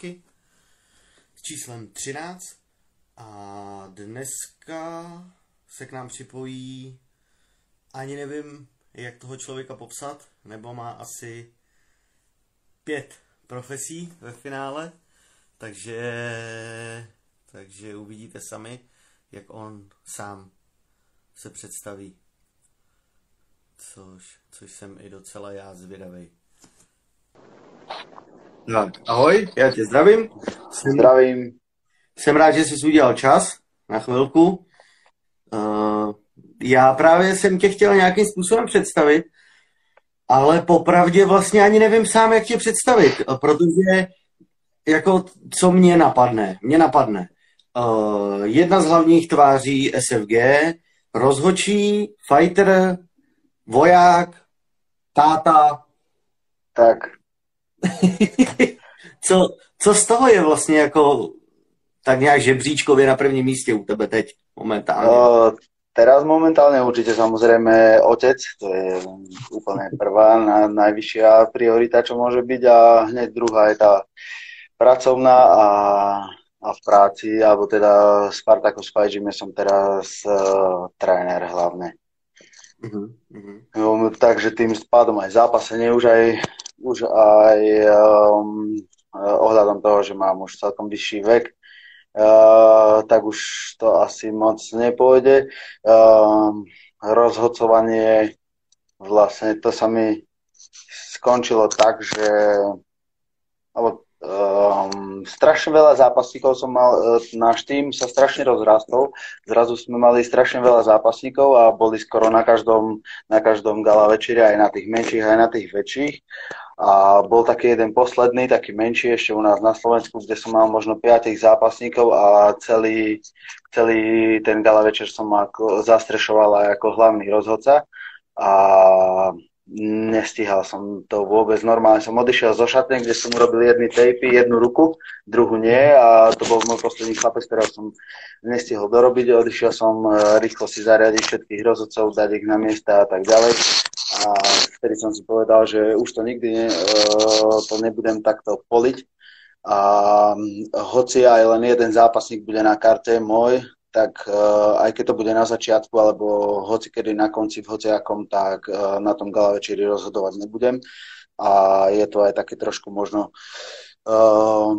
masky s číslem 13 a dneska se k nám připojí ani nevím, jak toho člověka popsat, nebo má asi pět profesí ve finále, takže, takže uvidíte sami, jak on sám se představí. Což, což jsem i docela já zvědavý. Tak, ahoj, já tě zdravím. Jsem, Zdravím. Jsem rád, že jsi udělal čas na chvilku. Uh, já právě jsem tě chtěl nějakým způsobem představit, ale popravdě vlastně ani nevím sám, jak tě představit, protože jako co mě napadne? Mě napadne uh, jedna z hlavních tváří SFG, rozhočí, fighter, voják, táta. Tak. co, co z toho je vlastně jako tak nějak žebříčkově na prvním místě u tebe teď momentálně? Uh, teraz momentálne určite samozrejme otec, to je úplne prvá, na, najvyššia priorita, čo môže byť a hneď druhá je tá pracovná a, a v práci, alebo teda Spartako Spajžime som teraz uh, tréner hlavne. Uh-huh. No, takže tým spádom aj zápasenie už aj, už aj um, ohľadom toho, že mám už celkom vyšší vek, uh, tak už to asi moc nepôjde. Uh, rozhodcovanie vlastne to sa mi skončilo tak, že alebo Um, strašne veľa zápasníkov som mal, uh, náš tým sa strašne rozrastol, zrazu sme mali strašne veľa zápasníkov a boli skoro na každom, na každom gala večeri, aj na tých menších, aj na tých väčších. A bol taký jeden posledný, taký menší ešte u nás na Slovensku, kde som mal možno 5 zápasníkov a celý, celý ten gala večer som ako zastrešoval aj ako hlavný rozhodca. A Nestíhal som to vôbec. Normálne som odišiel zo šatne, kde som urobil jedny tejpy, jednu ruku, druhú nie a to bol môj posledný chlapec, ktorého som nestihol dorobiť. Odišiel som e, rýchlo si zariadiť všetkých rozhodcov, dať ich na miesta a tak ďalej. A vtedy som si povedal, že už to nikdy ne, e, to nebudem takto poliť. A hoci aj len jeden zápasník bude na karte môj, tak uh, aj keď to bude na začiatku alebo hoci kedy na konci v hociakom, tak uh, na tom gala večeri rozhodovať nebudem. A je to aj také trošku možno uh,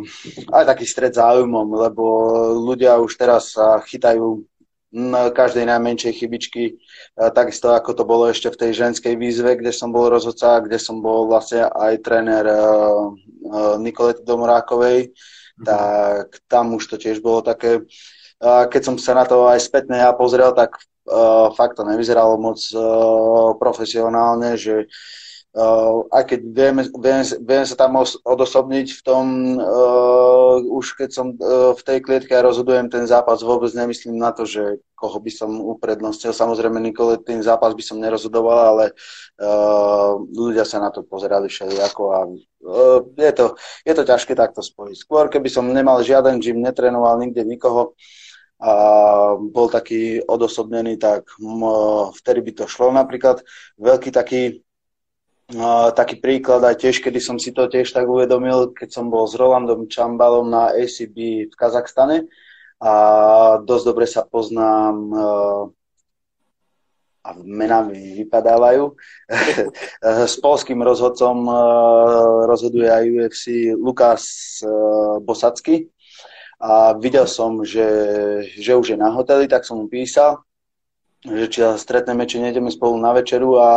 aj taký stred záujmom, lebo ľudia už teraz sa chytajú každej najmenšej chybičky, takisto ako to bolo ešte v tej ženskej výzve, kde som bol rozhodca, kde som bol vlastne aj tréner Nikolety Domorákovej, mm-hmm. tak tam už to tiež bolo také keď som sa na to aj spätne ja pozrel, tak uh, fakt to nevyzeralo moc uh, profesionálne, že uh, aj keď vieme, vieme, vieme sa tam odosobniť v tom, uh, už keď som uh, v tej klietke a rozhodujem ten zápas, vôbec nemyslím na to, že koho by som uprednostil. Samozrejme, Nikole, ten zápas by som nerozhodoval, ale uh, ľudia sa na to pozerali všelijako a uh, je, to, je to ťažké takto spojiť. Skôr, keby som nemal žiaden gym, netrénoval nikde nikoho, a bol taký odosobnený, tak vtedy by to šlo napríklad. Veľký taký, taký príklad aj tiež, kedy som si to tiež tak uvedomil, keď som bol s Rolandom Čambalom na ACB v Kazachstane a dosť dobre sa poznám a mená mi vypadávajú. s polským rozhodcom rozhoduje aj UFC Lukas Bosacky a videl som, že, že už je na hoteli, tak som mu písal, že či sa stretneme, či nejdeme spolu na večeru a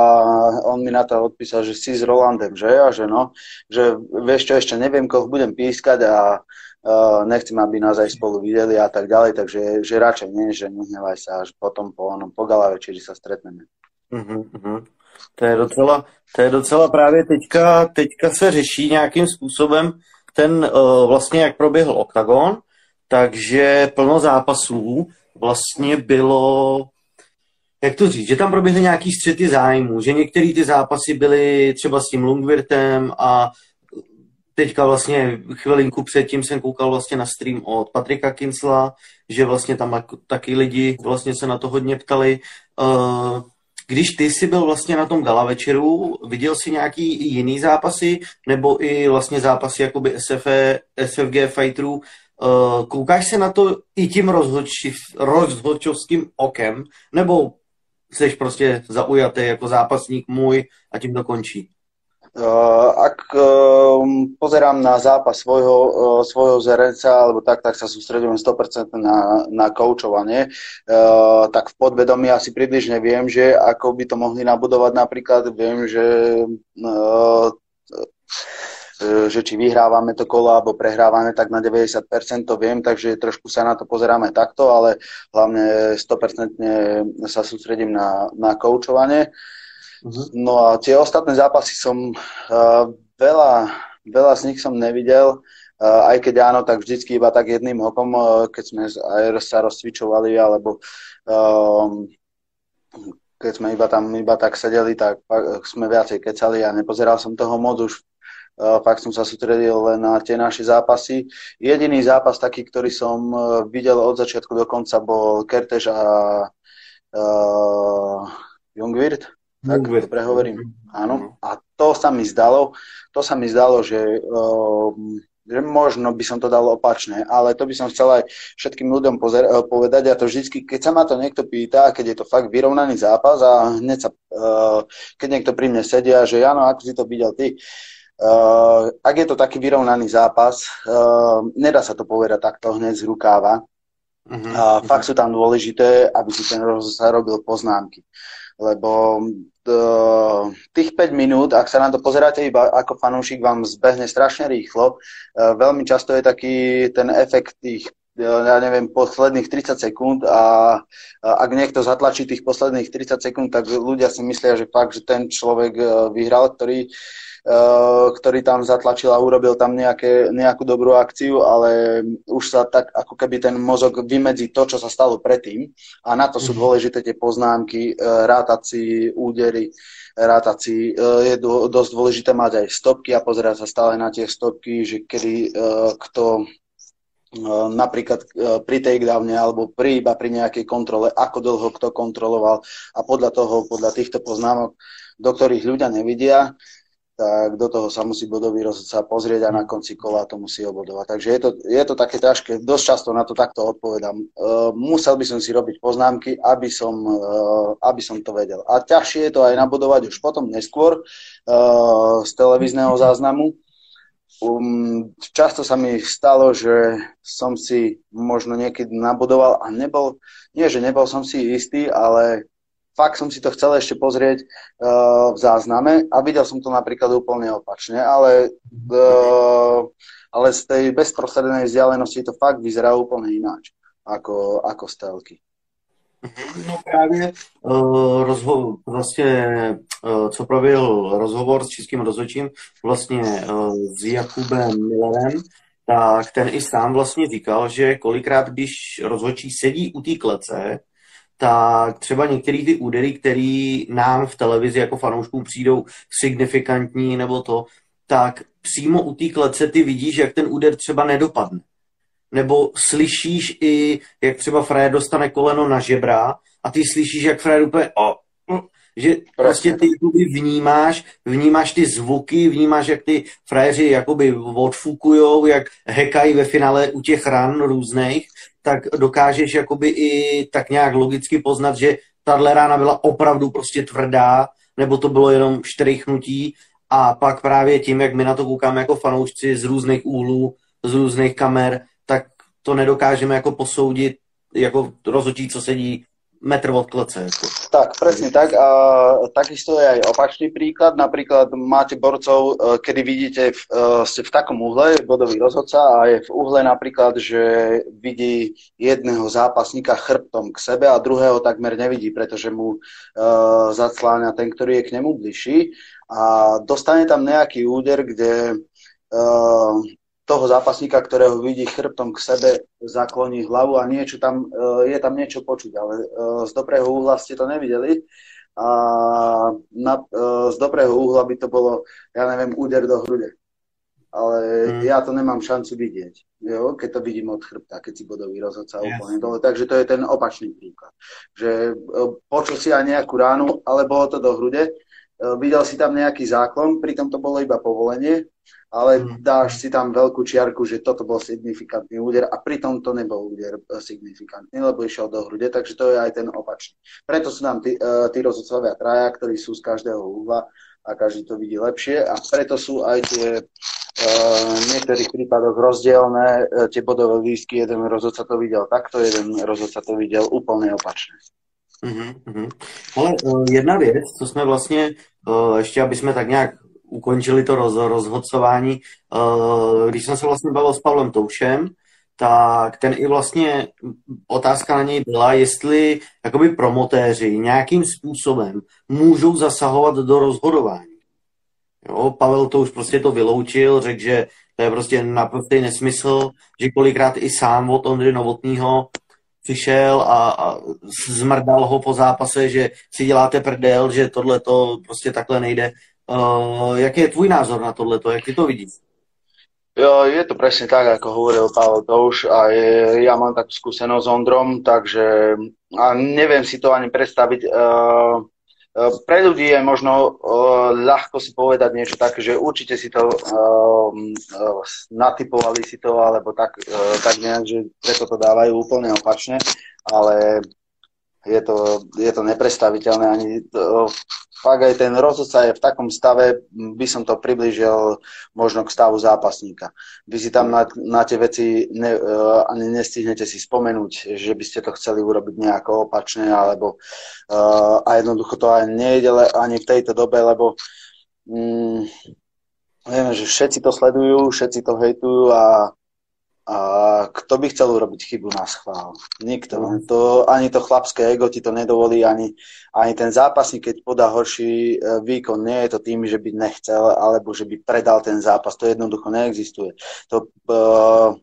on mi na to odpísal, že si s Rolandem, že? A že no, že vieš čo, ešte neviem, koho budem pískať a uh, nechcem, aby nás aj spolu videli a tak ďalej, takže že radšej nie, že nehnevaj sa, až potom po, onom, po gala večeri sa stretneme. Uh-huh. To je docela, to je docela právě teďka, teďka se řeší nějakým způsobem ten uh, vlastně, jak proběhl OKTAGON, takže plno zápasů vlastně bylo, jak to říct, že tam proběhly nějaký střety zájmu, že některé ty zápasy byly třeba s tím Lungvirtem a teďka vlastně chvilinku předtím jsem koukal vlastně na stream od Patrika Kinsla, že vlastně tam taky lidi vlastně se na to hodně ptali. Uh, když ty jsi byl vlastně na tom gala večeru, viděl jsi nějaký jiný zápasy, nebo i vlastně zápasy jakoby SFE, SFG fighterů, koukáš se na to i tím rozhodčovským okem, nebo jsi prostě zaujatý jako zápasník můj a tím to končí? Uh, ak pozerám na zápas svojho, svojho zerenca alebo tak, tak sa sústredujem 100% na, na koučovanie. Tak v podvedomí asi približne viem, že ako by to mohli nabudovať napríklad, viem, že že či vyhrávame to kolo alebo prehrávame, tak na 90% to viem, takže trošku sa na to pozeráme takto, ale hlavne 100% sa sústredím na, na koučovanie. Uh-huh. No a tie ostatné zápasy som uh, veľa, veľa z nich som nevidel, uh, aj keď áno, tak vždycky iba tak jedným okom, uh, keď sme aj sa rozcvičovali, alebo um, keď sme iba tam iba tak sedeli, tak sme viacej kecali a nepozeral som toho moc už fakt som sa sústredil len na tie naše zápasy. Jediný zápas taký, ktorý som uh, videl od začiatku do konca, bol Kertež a uh, Jungwirth tak to prehovorím. Áno. A to sa mi zdalo, to sa mi zdalo, že, uh, že možno by som to dal opačne, ale to by som chcel aj všetkým ľuďom pozer- povedať a to vždycky, keď sa ma to niekto pýta, keď je to fakt vyrovnaný zápas a hneď sa, uh, keď niekto pri mne sedia, že áno, ako si to videl ty, Uh, ak je to taký vyrovnaný zápas, uh, nedá sa to povedať takto hneď z rukáva. Uh-huh, uh, fakt sú tam dôležité, aby si ten rozhodca robil poznámky. Lebo tých 5 minút, ak sa na to pozeráte iba ako fanúšik, vám zbehne strašne rýchlo. E, veľmi často je taký ten efekt tých ja neviem, posledných 30 sekúnd a ak niekto zatlačí tých posledných 30 sekúnd, tak ľudia si myslia, že fakt, že ten človek vyhral, ktorý Eh, ktorý tam zatlačil a urobil tam nejaké, nejakú dobrú akciu, ale už sa tak ako keby ten mozog vymedzi to, čo sa stalo predtým a na to sú mhm. dôležité tie poznámky, eh, rátací, údery, rátací. Eh, je dosť dôležité mať aj stopky a pozerať sa stále na tie stopky, že kedy kto napríklad pri takedowne alebo pri, iba pri nejakej kontrole, ako dlho kto kontroloval a podľa toho, podľa týchto poznámok, do ktorých ľudia nevidia, tak do toho sa musí bodový rozhodca pozrieť a na konci kola to musí obodovať. Takže je to, je to také ťažké, dosť často na to takto odpovedám. Uh, musel by som si robiť poznámky, aby som, uh, aby som to vedel. A ťažšie je to aj nabodovať už potom neskôr uh, z televízneho záznamu. Um, často sa mi stalo, že som si možno niekedy nabodoval a nebol, nie že nebol som si istý, ale fakt som si to chcel ešte pozrieť uh, v zázname a videl som to napríklad úplne opačne, ale, uh, ale z tej bezprostrednej vzdialenosti to fakt vyzerá úplne ináč ako, ako stelky. No právě uh, rozho- vlastně, uh, co proběhl rozhovor s českým rozhodčím vlastně uh, s Jakubem Millerem, tak ten i sám vlastně říkal, že kolikrát, když rozhodčí sedí u té klece, tak třeba některé ty údery, které nám v televizi jako fanouškům přijdou signifikantní nebo to, tak přímo u té klece ty vidíš, jak ten úder třeba nedopadne. Nebo slyšíš i, jak třeba Fred dostane koleno na žebra a ty slyšíš, jak Fred úplně, o, že prostě ty jakoby vnímáš, vnímáš ty zvuky, vnímáš, jak ty frajeři jakoby odfukujou, jak hekají ve finále u těch ran různých tak dokážeš jakoby i tak nějak logicky poznat, že tahle rána byla opravdu prostě tvrdá, nebo to bylo jenom štrychnutí a pak právě tím, jak my na to koukáme jako fanoušci z různých úhlů, z různých kamer, tak to nedokážeme jako posoudit jako rozhodčí, co sedí metr od klece. Ako. Tak, presne tak. A takisto je aj opačný príklad. Napríklad máte borcov, e, kedy vidíte, v, e, ste v takom uhle, bodový rozhodca a je v uhle napríklad, že vidí jedného zápasníka chrbtom k sebe a druhého takmer nevidí, pretože mu uh, zacláňa ten, ktorý je k nemu bližší a dostane tam nejaký úder, kde toho zápasníka, ktorého vidí chrbtom k sebe, zakloní hlavu a niečo tam, e, je tam niečo počuť, ale e, z dobrého úhla ste to nevideli a na, e, z dobrého úhla by to bolo, ja neviem, úder do hrude. ale mm. ja to nemám šancu vidieť. Jo, keď to vidím od chrbta, keď si bodový rozhodca yes. úplne dole. Takže to je ten opačný príklad. Že počul si aj nejakú ránu, ale bolo to do hrude, videl si tam nejaký záklon, pritom to bolo iba povolenie, ale dáš si tam veľkú čiarku, že toto bol signifikantný úder a pritom to nebol úder e, signifikantný, lebo išiel do hrude, takže to je aj ten opačný. Preto sú nám tí, tí rozhodcovia traja, ktorí sú z každého uhla a každý to vidí lepšie a preto sú aj tie v niektorých prípadoch rozdielne e, tie bodové lístky. Jeden rozhodca to videl takto, jeden rozhodca to videl úplne opačne. Uh-huh, Ale uh, jedna věc, co jsme vlastně, uh, ještě aby jsme tak nějak ukončili to roz, rozhodcování, uh, když jsem se vlastně bavil s Pavlem Toušem, tak ten i vlastně otázka na něj byla, jestli jakoby promotéři nějakým způsobem můžou zasahovat do rozhodování. Jo, Pavel to už prostě to vyloučil, řekl, že to je prostě naprostý nesmysl, že kolikrát i sám od Ondry Novotního přišel a, a zmrdal ho po zápase, že si děláte prdel, že tohle to prostě takhle nejde. Uh, jaký je tvůj názor na tohle, jak ty to vidíš? Jo, je to presne tak, ako hovoril Pavel Touš a je, ja mám takú skúsenosť s Ondrom, takže a neviem si to ani predstaviť. Uh, pre ľudí je možno uh, ľahko si povedať niečo také, že určite si to uh, uh, natypovali si to, alebo tak, uh, tak nejak, že preto to dávajú úplne opačne, ale je to, je to neprestaviteľné. Ani to, fakt aj ten rozhodca je v takom stave, by som to približil možno k stavu zápasníka. Vy si tam na, na tie veci ne, uh, ani nestihnete si spomenúť, že by ste to chceli urobiť nejako opačne, alebo uh, a jednoducho to aj nejde ani v tejto dobe, lebo um, vieme, že všetci to sledujú, všetci to hejtujú a a kto by chcel urobiť chybu na schvál? Nikto. Mm. To, ani to chlapské ego ti to nedovolí, ani, ani ten zápasník, keď podá horší e, výkon, nie je to tým, že by nechcel, alebo že by predal ten zápas. To jednoducho neexistuje. To, uh,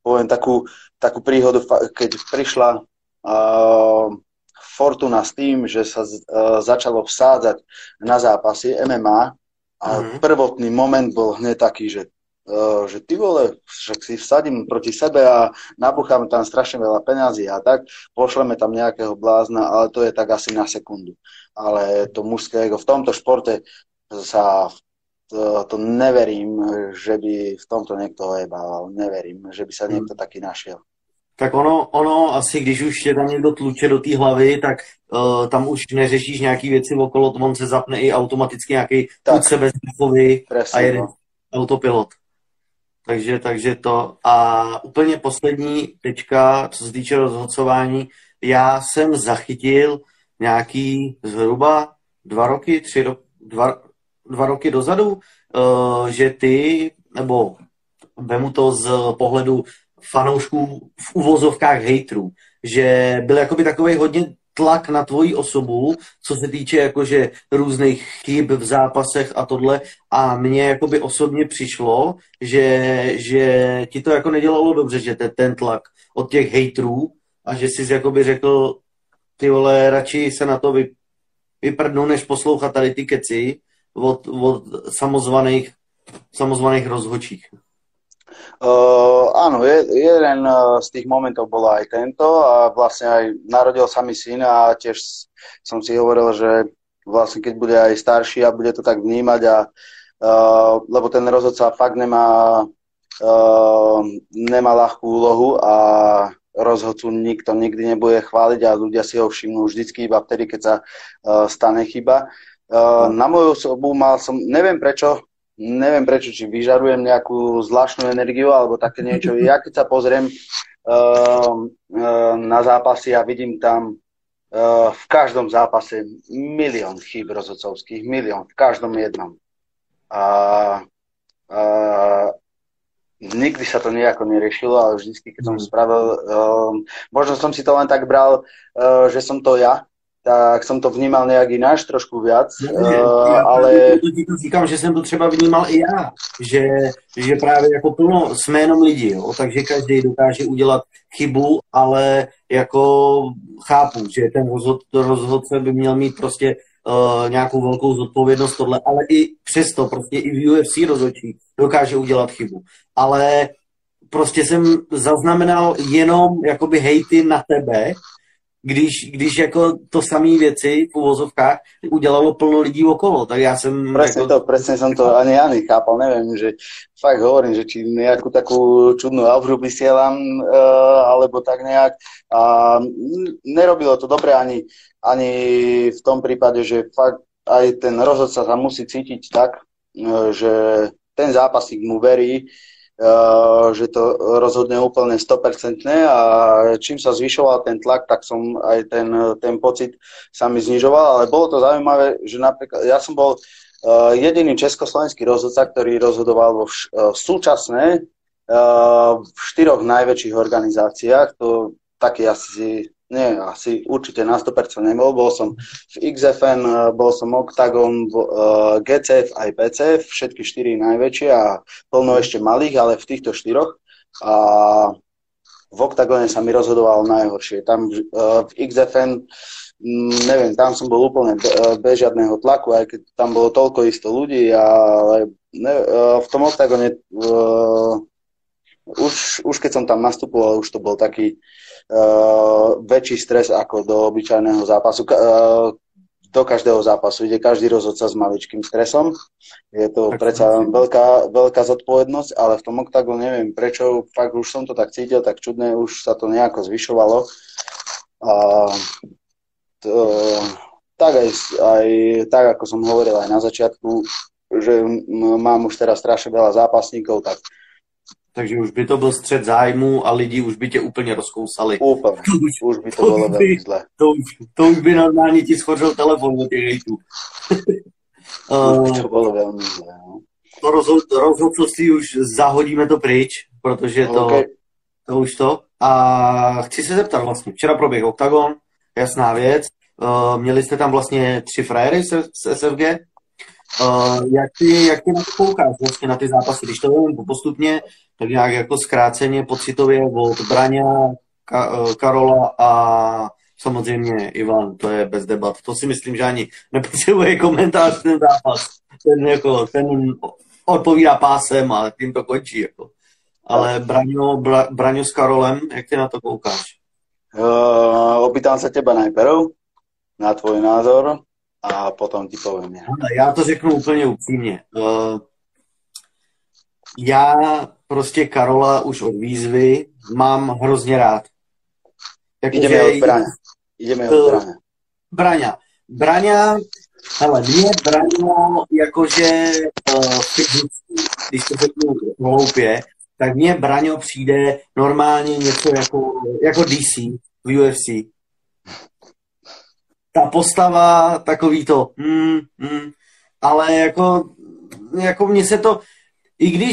poviem takú, takú príhodu, keď prišla uh, Fortuna s tým, že sa uh, začalo vsádzať na zápasy MMA a mm. prvotný moment bol hneď taký, že že ty vole, však si vsadím proti sebe a napúchame tam strašne veľa peňazí a tak, pošleme tam nejakého blázna, ale to je tak asi na sekundu. Ale to mužské ego v tomto športe sa to, to neverím, že by v tomto niekto ojebal. Neverím, že by sa hmm. niekto taký našiel. Tak ono, ono asi, když už je tam někdo tluče do té hlavy, tak uh, tam už neřešíš nějaký věci okolo, on se zapne i automaticky nějaký sebe a jeden no. autopilot. Takže, takže to. A úplně poslední tečka, co se týče rozhodcování, já jsem zachytil nějaký zhruba dva roky, tři ro, dva, dva roky dozadu, uh, že ty, nebo vemu to z pohledu fanoušků v uvozovkách hejtrů, že byl jakoby takový hodně tlak na tvoji osobu, co se týče jakože různých chyb v zápasech a tohle a mně jakoby osobně přišlo, že, že ti to jako nedělalo dobře, že ten, ten tlak od těch hejtrů a že jsi jakoby řekl, ty vole, radši se na to vy, vyprdnu, než poslouchat tady ty keci od, od samozvaných, samozvaných rozhočích. Uh, áno, je, jeden z tých momentov bol aj tento a vlastne aj narodil sa mi syn a tiež som si hovoril, že vlastne keď bude aj starší a bude to tak vnímať a uh, lebo ten rozhodca fakt nemá uh, nemá ľahkú úlohu a rozhodcu nikto nikdy nebude chváliť a ľudia si ho všimnú vždycky iba vtedy, keď sa uh, stane chyba. Uh, na moju osobu mal som, neviem prečo, neviem prečo, či vyžarujem nejakú zvláštnu energiu alebo také niečo. Ja keď sa pozriem uh, uh, na zápasy a vidím tam uh, v každom zápase milión chýb rozhodcovských, milión, v každom jednom. A uh, nikdy sa to nejako neriešilo, ale vždy, keď som mhm. spravil, uh, možno som si to len tak bral, uh, že som to ja, tak som to vnímal nejak ináč, trošku Ne, uh, já ale říkám, že jsem to třeba vnímal i já, že, že právě jako plno, jsme jenom lidi, jo, takže každý dokáže udělat chybu, ale jako chápu, že ten rozhod, rozhodce by měl mít prostě uh, nějakou velkou zodpovědnost tohle, ale i přesto, prostě i v UFC rozhodčí dokáže udělat chybu. Ale prostě jsem zaznamenal jenom jakoby hejty na tebe, když, když jako to samé věci v uvozovkách udělalo plno lidí okolo, tak já jsem... presne jako, to, presne som to ani ja nechápal, neviem, že fakt hovorím, že či nejakú takú čudnú alfru vysielam, uh, alebo tak nejak. A nerobilo to dobre ani, ani v tom prípade, že fakt aj ten rozhodca sa musí cítiť tak, uh, že ten zápasník mu verí, Uh, že to rozhodne úplne 100% a čím sa zvyšoval ten tlak, tak som aj ten, ten pocit sa mi znižoval, ale bolo to zaujímavé, že napríklad ja som bol uh, jediný československý rozhodca, ktorý rozhodoval vo uh, súčasné v štyroch najväčších organizáciách, to taký asi nie, asi určite na 100% nebol. Bol som v XFN, bol som Octagon, GCF aj PCF, všetky štyri najväčšie a plno ešte malých, ale v týchto štyroch. A v Octagone sa mi rozhodovalo najhoršie. Tam v XFN neviem, tam som bol úplne bez žiadneho tlaku, aj keď tam bolo toľko isto ľudí, ale v tom Octagone už, už keď som tam nastupoval, už to bol taký uh, väčší stres ako do obyčajného zápasu. Uh, do každého zápasu ide každý rozhodca s maličkým stresom. Je to tak predsa veľká, veľká zodpovednosť, ale v tom oktagu neviem prečo, fakt už som to tak cítil, tak čudné, už sa to nejako zvyšovalo. A to, tak aj, aj tak, ako som hovoril aj na začiatku, že mám už teraz strašne veľa zápasníkov, tak takže už by to byl střed zájmu a lidi už by tě úplně rozkousali. Úplně, už, už by to, to bylo velmi zle. To, už, to už by normálně ti schořel telefon od těch hejtů. uh, to bylo velmi zle. No. To rozhod, rozhodcovství už zahodíme to pryč, protože to, okay. to už to. A chci se zeptat vlastně, včera proběhl OKTAGON, jasná věc, uh, měli jste tam vlastně tři frajery z, z SFG, Uh, jak, ty, jak ty na to koukáš vlastně na ty zápasy? Když to vezmu postupně, tak nějak jako zkráceně pocitově od Braňa, Ka, Karola a samozřejmě Ivan, to je bez debat. To si myslím, že ani nepotřebuje komentář ten zápas. Ten, jako, ten odpovídá pásem a tím to končí. Jako. Ale Braňo, Bra, Braňo s Karolem, jak ty na to koukáš? Uh, opýtam sa teba najprv na tvoj názor a potom ti povím. Já to řeknu úplně upřímně. Uh, já prostě Karola už od výzvy mám hrozně rád. Jako, Ideme od Braňa. Ideme od Braňa. Braňa. Braňa, hele, mě Braňo jakože uh, když to řeknu hloupě, tak mně Braňo přijde normálně něco jako, jako DC v UFC ta postava, takový to, mm, mm, ale jako, jako mně se to, i když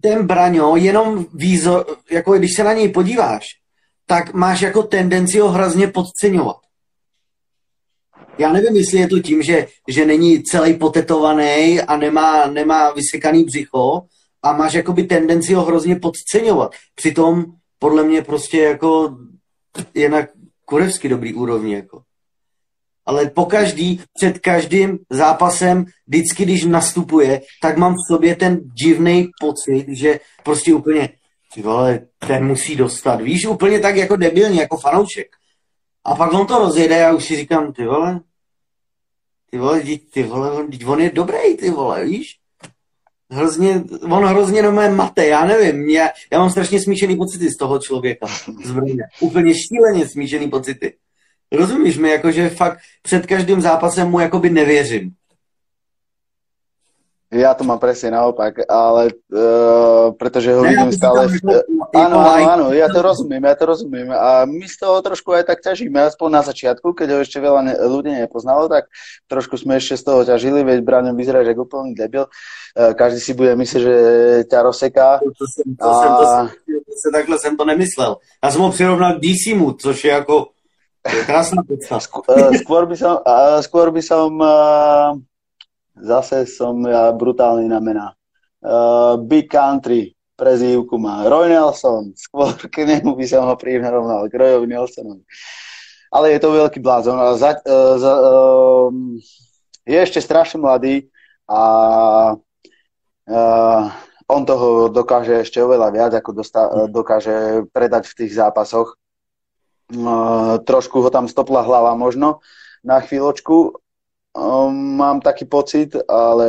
ten Braňo jenom výzor, jako když se na něj podíváš, tak máš jako tendenci ho hrozně podceňovat. Já nevím, jestli je to tím, že, že není celý potetovaný a nemá, nemá vysekaný břicho a máš jakoby tendenci ho hrozně podceňovat. Přitom podle mě prostě jako je na kurevsky dobrý úrovni. Jako ale po každý, před každým zápasem, vždycky, když nastupuje, tak mám v sobě ten divný pocit, že prostě úplně, ty vole, ten musí dostat. Víš, úplně tak jako debilně, jako fanoušek. A pak on to rozjede a už si říkám, ty vole, ty vole, ty vole, on, on je dobrý, ty vole, víš? Hrozně, on hrozně no mé mate, já nevím, já, já mám strašně smíšený pocity z toho člověka, z. Úplně šíleně smíšený pocity. Rozumíš mi, jakože fakt před každým zápasem mu jakoby nevěřím. Ja to mám presne naopak, ale uh, pretože ho vidím stále... V... Áno, áno, áno, ja to rozumiem, ja to rozumiem. A my z toho trošku aj tak ťažíme, aspoň na začiatku, keď ho ešte veľa ne, ľudí nepoznalo, tak trošku sme ešte z toho ťažili, veď Braňo vyzerá, že úplný debil. Uh, každý si bude myslieť, že ťa rozseká. To, to, jsem, to, a... jsem, to, to, to, takhle jsem to nemyslel. Já jsem ho přirovnal k DCmu, což je Krásna predstava. Skôr by som, skôr by som zase som ja brutálny na mená. Big Country, prezývku má Roy Nelson, skôr k nemu by som ho prirovnal, k Royovi Nelsonovi. Ale je to veľký blázon. Za, za, je ešte strašne mladý a uh, on toho dokáže ešte oveľa viac, ako dosta- dokáže predať v tých zápasoch. Trošku ho tam stopla hlava možno na chvíľočku, mám taký pocit, ale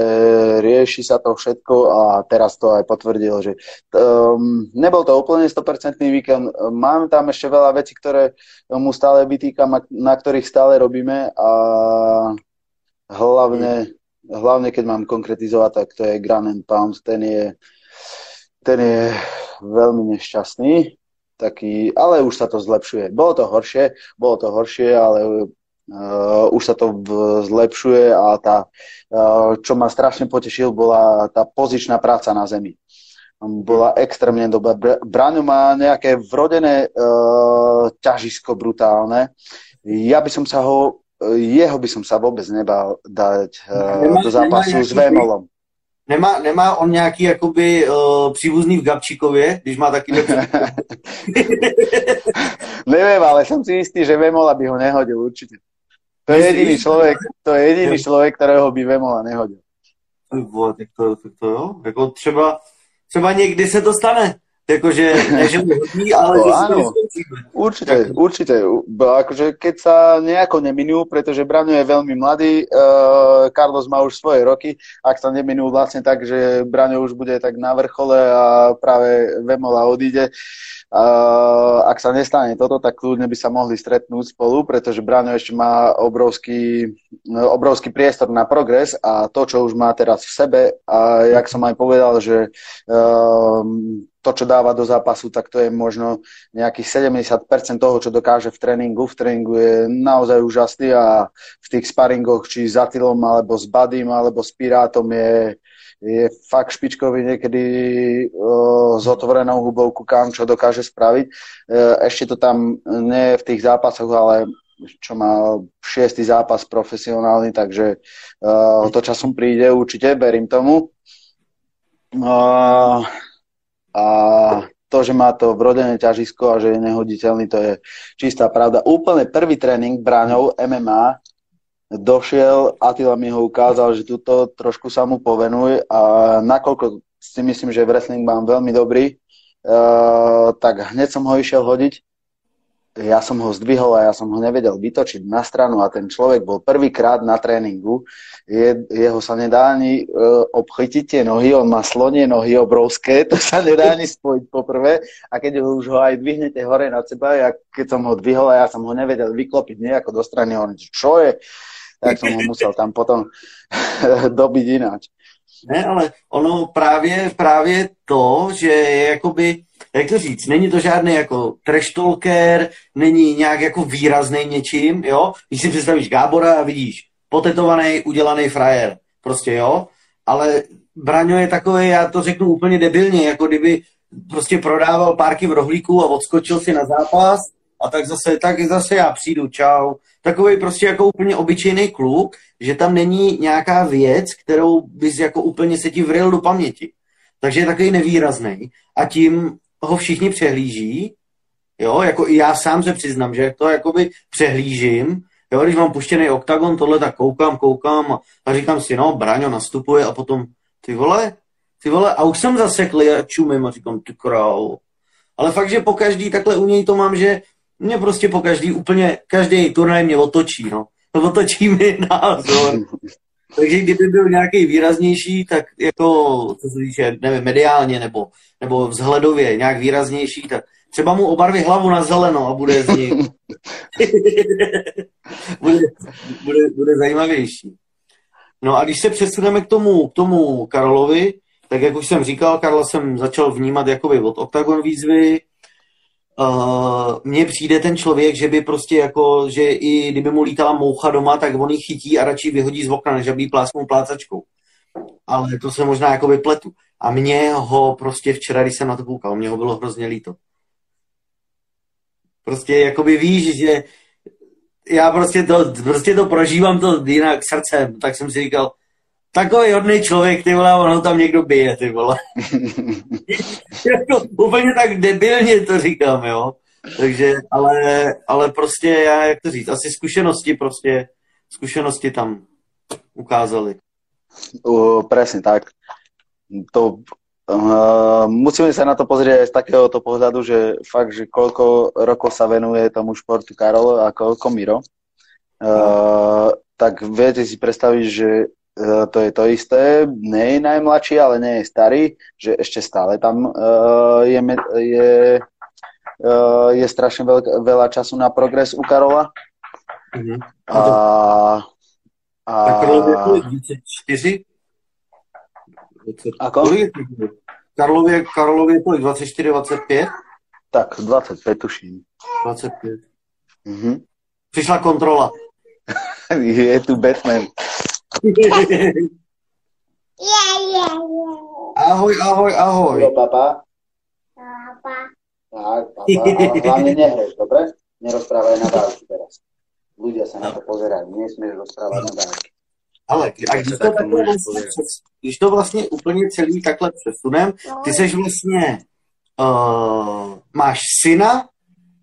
rieši sa to všetko a teraz to aj potvrdil, že um, nebol to úplne 100% víkend. Mám tam ešte veľa vecí, ktoré mu stále vytýkam a na ktorých stále robíme a hlavne, hlavne keď mám konkretizovať, tak to je Gran and Pound, ten je, ten je veľmi nešťastný taký, ale už sa to zlepšuje. Bolo to horšie, bolo to horšie, ale uh, už sa to zlepšuje a tá, uh, čo ma strašne potešil, bola tá pozičná práca na zemi. Bola extrémne dobrá. Braňo má nejaké vrodené uh, ťažisko brutálne. Ja by som sa ho, jeho by som sa vôbec nebal dať uh, do zápasu s Vémolom. Nemá, nemá on nějaký jakoby uh, příbuzný v Gabčíkově, když má taky Neviem, ale som si istý, že Vemola by ho nehodil určite. To je jediný člověk, to je jediný člověk, kterého by Vemola nehodil. Bo, tak to, tak to jo. Jako třeba, třeba někdy se to stane. Jakože, ne, že mu hodí, ale no, áno, určite, určite. Akože keď sa nejako neminú, pretože Braňo je veľmi mladý, uh, Carlos má už svoje roky, ak sa neminú vlastne tak, že Braňo už bude tak na vrchole a práve Vemola odíde, Uh, ak sa nestane toto, tak kľudne by sa mohli stretnúť spolu, pretože Braňo ešte má obrovský, obrovský priestor na progres a to, čo už má teraz v sebe a jak som aj povedal, že uh, to, čo dáva do zápasu, tak to je možno nejakých 70% toho, čo dokáže v tréningu. V tréningu je naozaj úžasný a v tých sparingoch, či s Atilom, alebo s Badym, alebo s Pirátom je, je fakt špičkový niekedy uh, s otvorenou hubou kúkam, čo dokáže spraviť. Uh, ešte to tam nie v tých zápasoch, ale čo má šiestý zápas profesionálny, takže uh, to časom príde určite, verím tomu. Uh, a to, že má to vrodené ťažisko a že je nehoditeľný, to je čistá pravda. Úplne prvý tréning bráňov MMA došiel, Attila mi ho ukázal, že tuto trošku sa mu povenuj a nakoľko si myslím, že wrestling mám veľmi dobrý, uh, tak hneď som ho išiel hodiť ja som ho zdvihol a ja som ho nevedel vytočiť na stranu a ten človek bol prvýkrát na tréningu. Je, jeho sa nedá ani uh, obchytiť tie nohy, on má slonie nohy obrovské, to sa nedá ani spojiť poprvé a keď ho už ho aj dvihnete hore na seba, ja, keď som ho dvihol a ja som ho nevedel vyklopiť nejako do strany, on čo je, tak som ho musel tam potom dobiť ináč. Ne, ale ono právě, právě to, že jakoby jak to říct, není to žádný jako trash talker, není nějak jako výrazný něčím, jo. Když si představíš Gábora a vidíš potetovaný, udělaný frajer, prostě jo, ale Braňo je takový, já to řeknu úplně debilně, jako kdyby prostě prodával párky v rohlíku a odskočil si na zápas a tak zase, tak zase já přijdu, čau. Takový prostě jako úplně obyčejný kluk, že tam není nějaká věc, kterou bys jako úplně se ti vril do paměti. Takže je takový nevýrazný a tím ho všichni přehlíží, jo, jako i já sám se přiznám, že to jakoby přehlížím, jo, když mám puštěný oktagon, tohle tak koukám, koukám a, a říkám si, no, Braňo nastupuje a potom, ty vole, ty vole, a už jsem zasekl a čumím a říkám, ty král. Ale fakt, že po každý takhle u něj to mám, že mě prostě po každý úplně, každý turnaj mě otočí, no. To otočí mi názor. Takže kdyby byl nějaký výraznější, tak jako, co se týče, nevím, mediálně nebo, nebo vzhledově nějak výraznější, tak třeba mu obarví hlavu na zeleno a bude z ní. bude, bude, bude zajímavější. No a když se přesuneme k tomu, k tomu Karolovi, tak jak už jsem říkal, Karla jsem začal vnímat jakoby od Octagon výzvy, uh, mně přijde ten člověk, že by prostě jako, že i kdyby mu lítala moucha doma, tak on ji chytí a radši vyhodí z okna, než aby plásnou plácačkou. Ale to se možná jako vypletu. A mě ho prostě včera, když jsem na to koukal, mě ho bylo hrozně líto. Prostě jakoby víš, že já prostě to, prostě to prožívám to jinak srdcem, tak jsem si říkal, takový hodný člověk, ty vole, ono tam někdo bije, ty vole. jako, úplně tak debilně to říkám, jo. Takže, ale, ale prostě já, jak to říct, asi zkušenosti prostě, zkušenosti tam ukázali. Uh, presne tak. To, uh, musíme sa na to pozrieť aj z takéhoto pohľadu, že fakt, že koľko rokov sa venuje tomu športu Karol a koľko Miro. Uh, tak viete si predstaviť, že to je to isté, nie je najmladší, ale nie je starý, že ešte stále tam uh, je, je, uh, je strašne veľa, veľa času na progres u Karola. Mm-hmm. A, a... Tak Karlově 24? Ako? Karlově, Karlově je kolik? 24, 25? Tak, 25 tuším. 25. Mm-hmm. Přišla kontrola. je tu Batman. Ahoj, ahoj, ahoj. Jo, papa. Papa. Tak, papa, ale hlavne nehreš, dobre? Nerozprávaj na dálku teraz. Ľudia sa na to pozerajú, nesmieš rozprávať na dálky. Ale a když to, takhle vlastně, když to vlastně úplně celý takhle přesunem, ty seš vlastně, uh, máš syna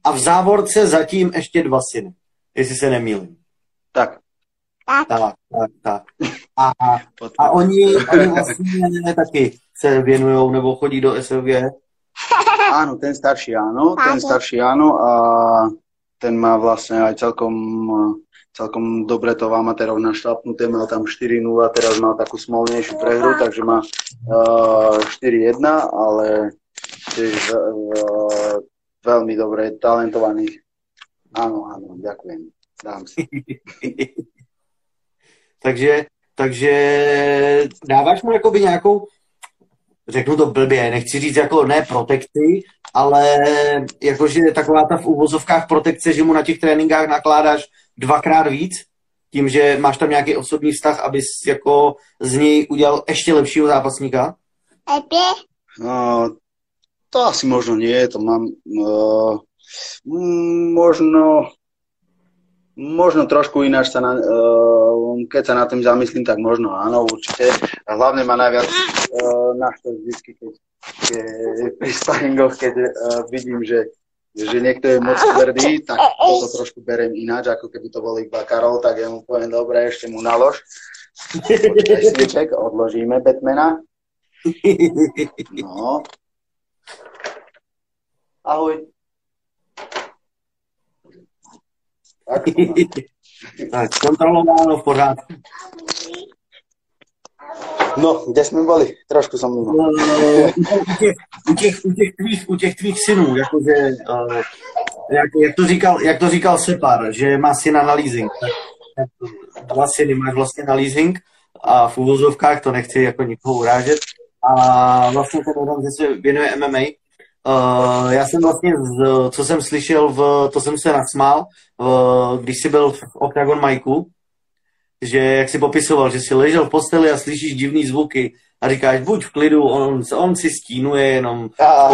a v závorce zatím ještě dva syny, jestli se nemýlím. Tak. Tak, tak, tak. A, a oni, oni vlastně taky se věnují nebo chodí do SLG? Áno, ten starší áno, ten starší áno a ten má vlastne aj celkom, celkom dobre to v amatéroch našlapnuté, mal tam 4-0, teraz mal takú smolnejšiu prehru, takže má uh, 4-1, ale tiež uh, veľmi dobre, talentovaný. Áno, áno, ďakujem. Dám si. takže, takže dáváš mu jakoby nějakou řeknu to blbě, nechci říct jako ne protekci, ale jakože taková ta v úvozovkách protekce, že mu na těch tréninkách nakládáš dvakrát víc, tím, že máš tam nějaký osobní vztah, abys jako z něj udělal ještě lepšího zápasníka? No, to asi možno nie, to mám uh, možno Možno trošku ináč sa na, uh, keď sa nad tým zamyslím, tak možno áno, určite. A hlavne ma najviac uh, naštve vždy, keď, keď pri sparingoch, keď uh, vidím, že, že niekto je moc tvrdý, tak toto trošku berem ináč, ako keby to bol iba Karol, tak ja mu poviem, dobre, ešte mu nalož. Sliček, odložíme Batmana. No. Ahoj. Tak, tak kontrolováno v pořádku. No, kde jsme byli? Trošku jsem mimo. Uh, u, těch, u, těch, tvých, u těch tvých synů, jakože, uh, jak, jak, to říkal, jak to říkal Separ, že má syna na leasing, tak dva syny máš vlastně na leasing a v úvozovkách to nechci jako nikoho urážet. A vlastně ten jeden, že se věnuje MMA, Uh, já jsem vlastně, z, co jsem slyšel, v, to jsem se nasmál, uh, když jsi byl v Octagon Majku, že jak si popisoval, že si ležel v posteli a slyšíš divný zvuky a říkáš, buď v klidu, on, on si stínuje jenom. A,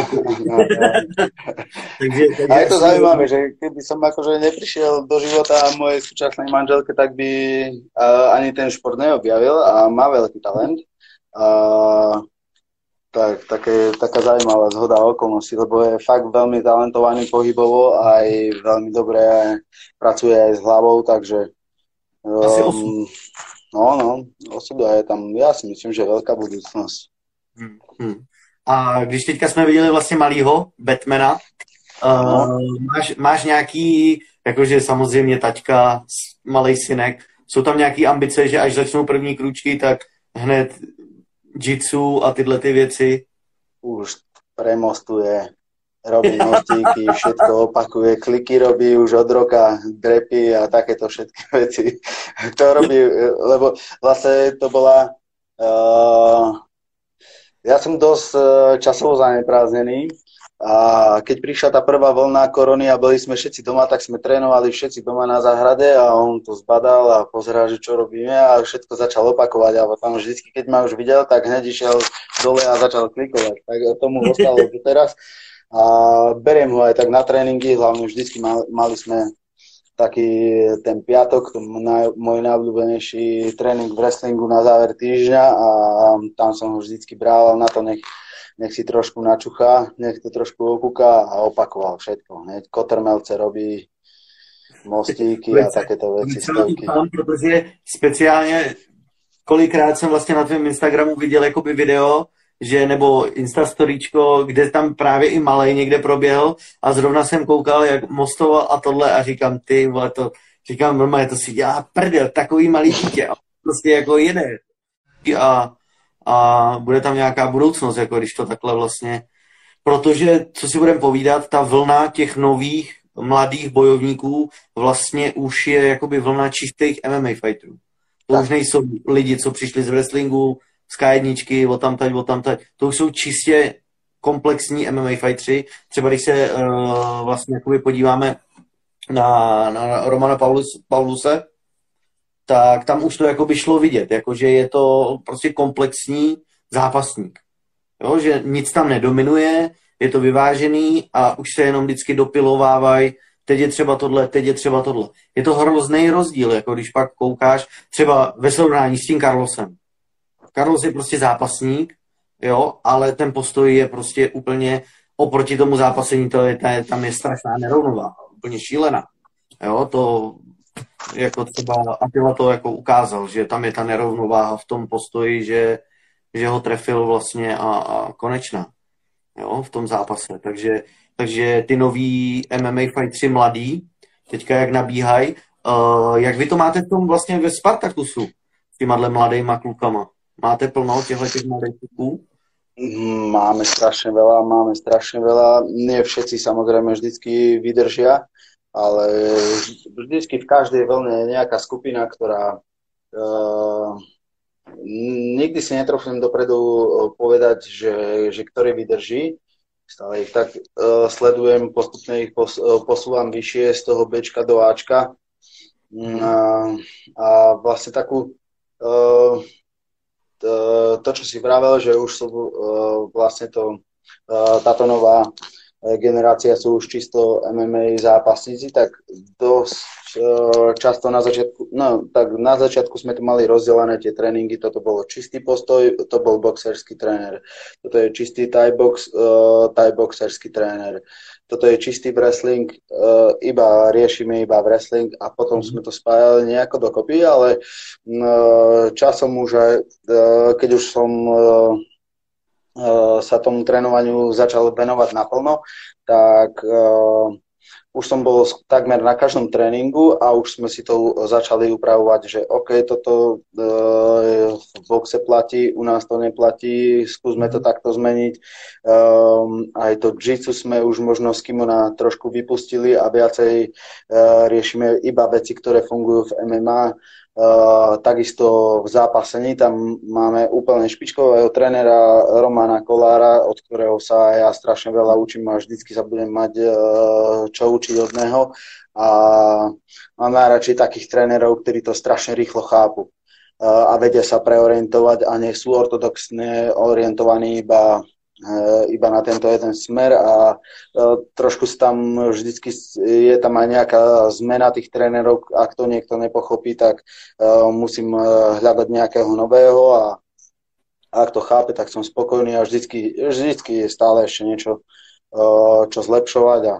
takže, takže a je to zaujímavé, že keby som akože neprišiel do života mojej súčasnej manželke, tak by uh, ani ten šport neobjavil a má veľký talent. Uh, tak, také, taká zaujímavá zhoda okolností, lebo je fakt veľmi talentovaný pohybovo a aj veľmi dobre pracuje aj s hlavou, takže um, no, no, osuda je tam, ja si myslím, že veľká budúcnosť. Hmm, hmm. A když teďka jsme viděli vlastně malýho Batmana, uh, no. máš, máš nějaký, jakože samozřejmě taťka, malý synek, jsou tam nějaký ambice, že až začnou první kručky, tak hned jitsu a tyhle ty věci? Už premostuje, robí mostíky, všetko opakuje, kliky robí už od roka, drepy a takéto všetky veci. To robí, lebo vlastne to bola... Uh, ja som dosť uh, časovo zaneprázdnený, a keď prišla tá prvá vlna korony a boli sme všetci doma, tak sme trénovali všetci doma na záhrade a on to zbadal a pozeral, že čo robíme a všetko začal opakovať a tam vždycky, keď ma už videl, tak hneď išiel dole a začal klikovať. Tak tomu ostalo teraz. A beriem ho aj tak na tréningy, hlavne vždycky mali, sme taký ten piatok, môj najobľúbenejší tréning v wrestlingu na záver týždňa a tam som ho vždycky bral na to, nech, nech si trošku načuchá, nech to trošku okúka a opakoval všetko. Hneď kotrmelce robí mostíky a takéto veci. Protože speciálně kolikrát jsem vlastně na tvém Instagramu viděl jakoby video, že nebo Instastoríčko, kde tam právě i malej někde proběhl a zrovna jsem koukal, jak mostoval a tohle a říkám, ty vole, to, říkám, normálně to si dělá prdel, takový malý dítě a prostě jako jede. A, a bude tam nějaká budoucnost, jako když to takhle vlastně, protože, co si budeme povídat, ta vlna těch nových mladých bojovníků vlastně už je jakoby vlna čistých MMA fighterů. To tak. už nejsou lidi, co přišli z wrestlingu, z K1, o tam tať, o tam tať. To už jsou čistě komplexní MMA fightři. Třeba když se uh, vlastně jakoby podíváme na, na Romana Paulus, Pauluse, tak tam už to jakoby šlo vidět, jakože je to prostě komplexní zápasník. Jo, že nic tam nedominuje, je to vyvážený a už se jenom vždycky dopilovávají, teď je třeba tohle, teď je třeba tohle. Je to hrozný rozdíl, jako když pak koukáš třeba ve srovnání s tím Carlosem. Carlos je prostě zápasník, jo, ale ten postoj je prostě úplně oproti tomu zápasení, to je, tam je strašná nerovnováha, úplně šílená. Jo, to jako třeba Attila to jako ukázal, že tam je ta nerovnováha v tom postoji, že, že ho trefil vlastně a, a konečná jo, v tom zápase. Takže, takže ty noví MMA fightři mladí, teďka jak nabíhají, uh, jak vy to máte v tom vlastně ve Spartakusu s těma mladýma klukama? Máte plno těchto těch mladých kluků? Máme strašne veľa, máme strašne veľa. Nie všetci samozrejme vždycky vydržia, ale vždycky v každej vlne je nejaká skupina, ktorá uh, nikdy si netrofím dopredu uh, povedať, že, že ktorý vydrží. Stále ich tak uh, sledujem, postupne ich pos, uh, posúvam vyššie z toho Bčka do Ačka. Mm, a, a vlastne takú uh, to, čo si vravel, že už sú uh, vlastne to, uh, táto nová generácia sú už čisto MMA zápasníci, tak dosť často na začiatku, no tak na začiatku sme tu mali rozdelené tie tréningy, toto bolo čistý postoj, to bol boxerský tréner, toto je čistý thai, box, uh, thai boxerský tréner, toto je čistý wrestling, uh, iba riešime iba wrestling a potom mm. sme to spájali nejako dokopy, ale uh, časom už aj, uh, keď už som uh, sa tomu trénovaniu začal venovať naplno, tak uh, už som bol takmer na každom tréningu a už sme si to začali upravovať, že OK, toto uh, v boxe platí, u nás to neplatí, skúsme to takto zmeniť. Um, aj to jitsu sme už možno s kimona trošku vypustili a viacej uh, riešime iba veci, ktoré fungujú v MMA Uh, takisto v zápasení tam máme úplne špičkového trénera Romana Kolára, od ktorého sa ja strašne veľa učím a vždycky sa budem mať uh, čo učiť od neho. A mám najradšej takých trénerov, ktorí to strašne rýchlo chápu uh, a vedia sa preorientovať a nie sú ortodoxne orientovaní iba Eh, iba na tento jeden smer a eh, trošku tam vždycky je tam aj nejaká zmena tých trénerov, ak to niekto nepochopí, tak eh, musím hľadať nejakého nového a ak to chápe, tak som spokojný a vždycky, vždycky je stále ešte niečo, čo zlepšovať a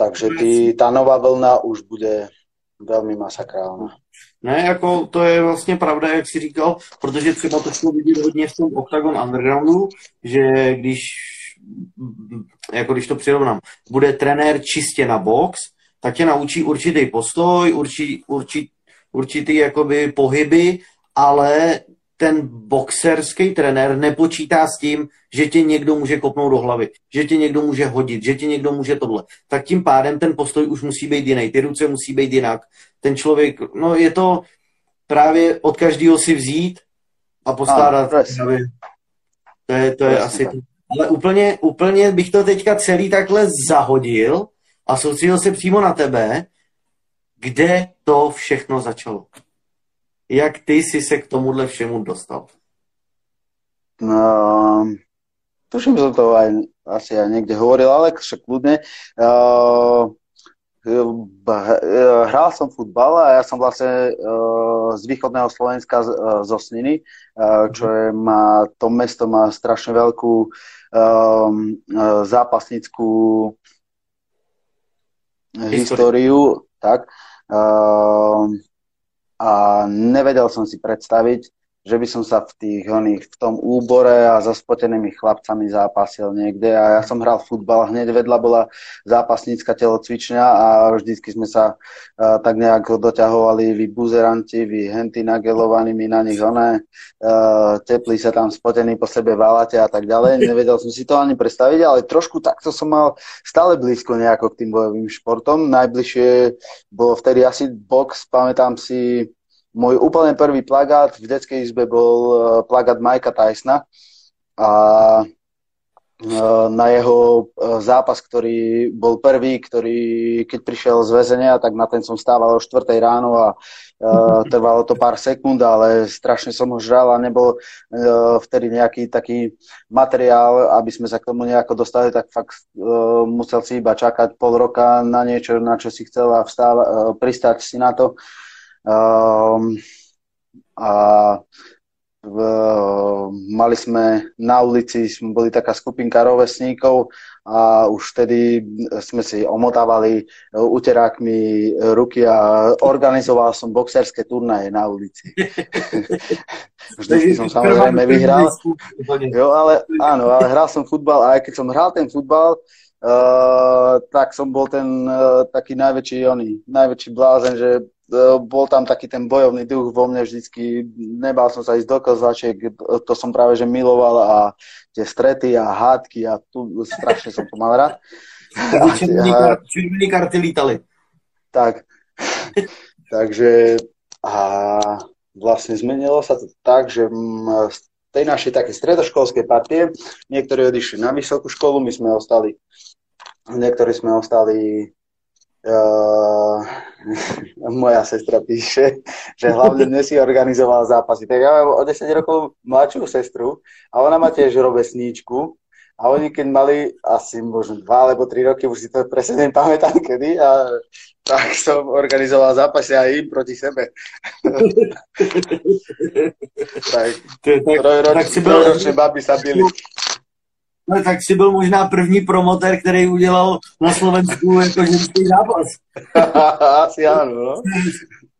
takže tý, tá nová vlna už bude velmi masakrálna. Ne, jako to je vlastně pravda, jak jsi říkal, protože třeba to šlo vidět hodně v tom Octagon Undergroundu, že když, jako když to přirovnám, bude trenér čistě na box, tak tě naučí určitý postoj, určitý, určitý, určitý jakoby pohyby, ale ten boxerský trenér nepočítá s tím, že tě někdo může kopnout do hlavy, že tě někdo může hodit, že tě někdo může tohle. Tak tím pádem ten postoj už musí být jiný, ty ruce musí být jinak. Ten člověk, no je to právě od každého si vzít a poskládat. No, to je, to je asi... Ale úplně, úplně bych to teďka celý takhle zahodil a soustředil se přímo na tebe, kde to všechno začalo. Jak ty jsi se k tomuhle všemu dostal? No, tuším, že to aj, asi aj niekde hovoril, ale však kľudne. Uh, hral som futbal a ja som vlastne z východného Slovenska zo Sniny, čo je, má, to mesto má strašne veľkú zápasnickú históriu, tak. A nevedel som si predstaviť, že by som sa v tých oných, v tom úbore a so spotenými chlapcami zápasil niekde a ja som hral futbal, hneď vedľa bola zápasnícka telocvičňa a vždycky sme sa uh, tak nejak doťahovali, vy buzeranti, vy henty nagelovaní, na nich oné, uh, teplí sa tam spotení po sebe válate a tak ďalej. Nevedel som si to ani predstaviť, ale trošku takto som mal stále blízko nejako k tým bojovým športom. Najbližšie bolo vtedy asi box, pamätám si, môj úplne prvý plagát v detskej izbe bol uh, plagát Majka Tysona a uh, na jeho uh, zápas, ktorý bol prvý, ktorý keď prišiel z väzenia, tak na ten som stával o 4 ráno a uh, trvalo to pár sekúnd, ale strašne som ho žral a nebol uh, vtedy nejaký taký materiál, aby sme sa k tomu nejako dostali, tak fakt uh, musel si iba čakať pol roka na niečo, na čo si chcel a vstáva, uh, pristať si na to. Um, a v, mali sme na ulici, boli taká skupinka rovesníkov a už vtedy sme si omotávali uterákmi ruky a organizoval som boxerské turnaje na ulici. Vždycky som samozrejme vyhral. Jo, ale áno, ale hral som futbal a aj keď som hral ten futbal, uh, tak som bol ten uh, taký najväčší, oný, najväčší blázen, že E, bol tam taký ten bojovný duch vo mne vždycky, nebal som sa ísť do kozačiek, to som práve že miloval a tie strety a hádky a tu strašne som to mal rád. Červený karty lítali. Tak, takže a vlastne zmenilo sa to tak, že z tej našej také stredoškolskej partie niektorí odišli na vysokú školu, my sme ostali, niektorí sme ostali Uh, moja sestra píše, že hlavne dnes si organizoval zápasy. Tak ja mám o 10 rokov mladšiu sestru a ona má tiež robesníčku a oni keď mali asi možno 2 alebo 3 roky, už si to presne nepamätám kedy, a tak som organizoval zápasy aj im proti sebe. tak, trojročné baby sa byli. No tak si byl možná první promotér, který udělal na Slovensku jako ženský zápas. Asi ano, no.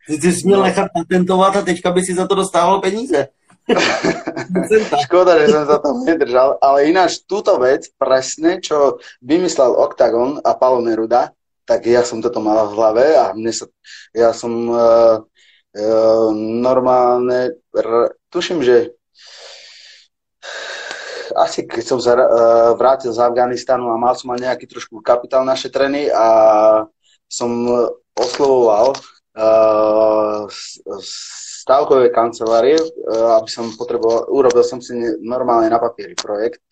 Ty, ty jsi měl no. nechat patentovat a teďka by si za to dostával peníze. Škoda, že som za to nedržal, ale ináč túto vec, presne, čo vymyslel Octagon a Paolo Neruda, tak ja som toto mal v hlave a mne sa, ja som uh, uh, normálne, r, tuším, že asi keď som sa vrátil z Afganistanu a mal som aj nejaký trošku kapitál našetrený a som oslovoval uh, stavkové kancelárie, uh, aby som potreboval, urobil som si normálne na papieri projekt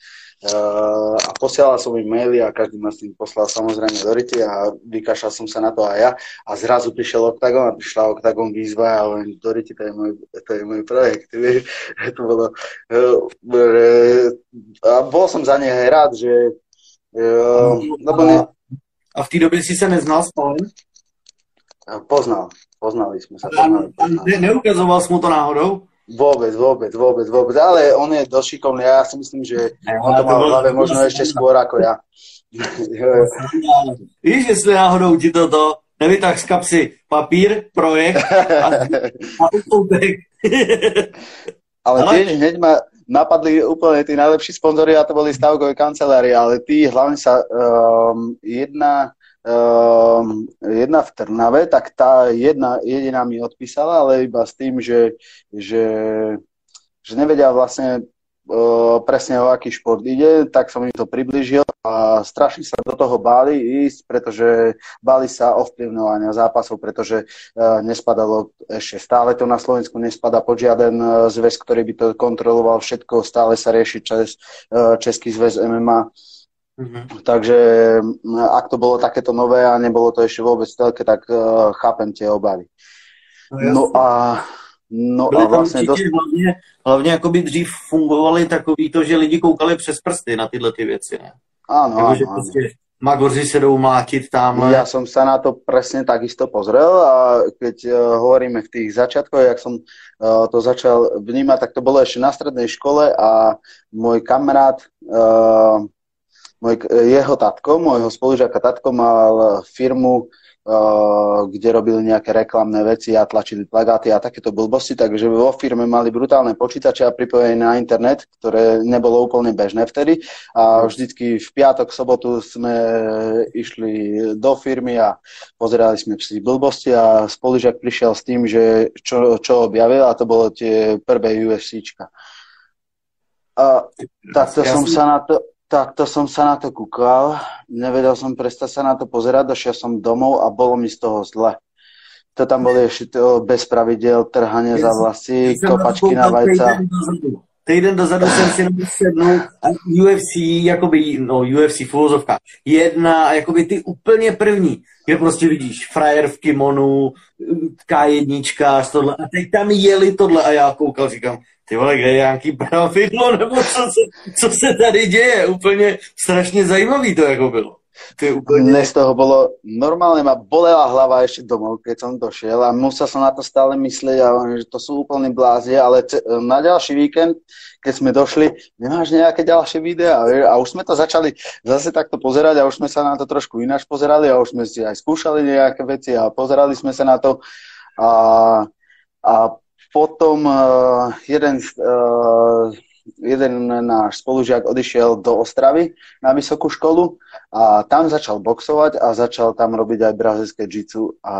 Uh, a posielal som im maily a každý ma s tým poslal samozrejme do ryti a vykašľal som sa na to aj ja. A zrazu prišiel Octagon a prišla Octagon výzva a hovorím, do ryti, to je môj, to je môj projekt. Vieš, to bolo, uh, a bol som za ne rád, že uh, lebo ne... A v té době si sa neznal s Palem? Poznal, poznali sme sa. Poznali, poznali. Ne, neukazoval som mu to náhodou? Vôbec, vôbec, vôbec, vôbec. Ale on je dosť šikovný. Ja si myslím, že on to mal v hlave možno ešte skôr ako ja. Víš, jestli náhodou ti toto nevytáh z kapsy papír, projekt a, a Ale tiež hneď ma napadli úplne tí najlepší sponzory a to boli stavkové kancelárie, ale tí hlavne sa um, jedna jedna v Trnave, tak tá jedna jediná mi odpísala, ale iba s tým, že, že, že nevedia vlastne uh, presne o aký šport ide, tak som im to približil a strašne sa do toho báli ísť, pretože báli sa ovplyvňovania zápasov, pretože uh, nespadalo ešte stále to na Slovensku nespada pod žiaden uh, zväz, ktorý by to kontroloval všetko, stále sa rieši uh, Český zväz MMA Mm-hmm. Takže ak to bolo takéto nové a nebolo to ešte vôbec telke, tak uh, chápem tie obavy. No, no a No Byly a vlastně dost... hlavně, hlavně jako by dřív fungovaly takový to, že lidi koukali přes prsty na tyhle ty věci, ne? Ano, jako, ano, že prostě Magoři se jdou mlátiť tam. Ja som sa na to presne takisto pozrel a keď uh, hovoríme v tých začiatkoch, jak som uh, to začal vnímať, tak to bolo ešte na strednej škole a môj kamarát, uh, môj, jeho tatko, môjho spolužiaka tatko mal firmu kde robili nejaké reklamné veci a tlačili plagáty a takéto blbosti, takže vo firme mali brutálne počítače a pripojené na internet, ktoré nebolo úplne bežné vtedy a vždycky v piatok, sobotu sme išli do firmy a pozerali sme si blbosti a spolužiak prišiel s tým, že čo, čo objavil a to bolo tie prvé UFCčka. A takto som sa na to, Takto som sa na to kúkal, nevedel som prestať sa na to pozerať, došiel som domov a bolo mi z toho zle. To tam boli ešte bez pravidel, trhanie za vlasy, kopačky na vajca. Týden dozadu. Jsem si sednul a UFC, jakoby, no UFC filozofka, jedna jakoby ty úplně první, kde prostě vidíš frajer v kimonu, K1, tohle, a teď tam jeli tohle a já koukal, říkám, ty vole, kde je nějaký pravidlo, nebo co se, co se tady děje, úplně strašně zajímavý to jako bylo. Je úplne... Mne z toho bolo, normálne ma bolela hlava ešte domov, keď som došiel a musel som na to stále myslieť a že to sú úplne blázie, ale na ďalší víkend, keď sme došli, nemáš nejaké ďalšie videá a už sme to začali zase takto pozerať a už sme sa na to trošku ináč pozerali a už sme si aj skúšali nejaké veci a pozerali sme sa na to a, a potom uh, jeden uh, jeden náš spolužiak odišiel do Ostravy na vysokú školu a tam začal boxovať a začal tam robiť aj brazilské jitsu a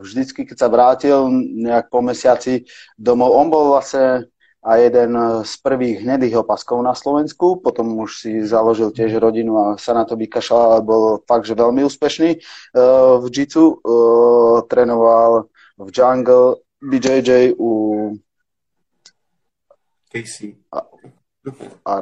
vždycky, keď sa vrátil nejak po mesiaci domov, on bol vlastne a jeden z prvých hnedých opaskov na Slovensku, potom už si založil tiež rodinu a sa na to vykašľal, ale bol fakt, že veľmi úspešný uh, v jitsu, trénoval v Jungle, BJJ u Casey. A, a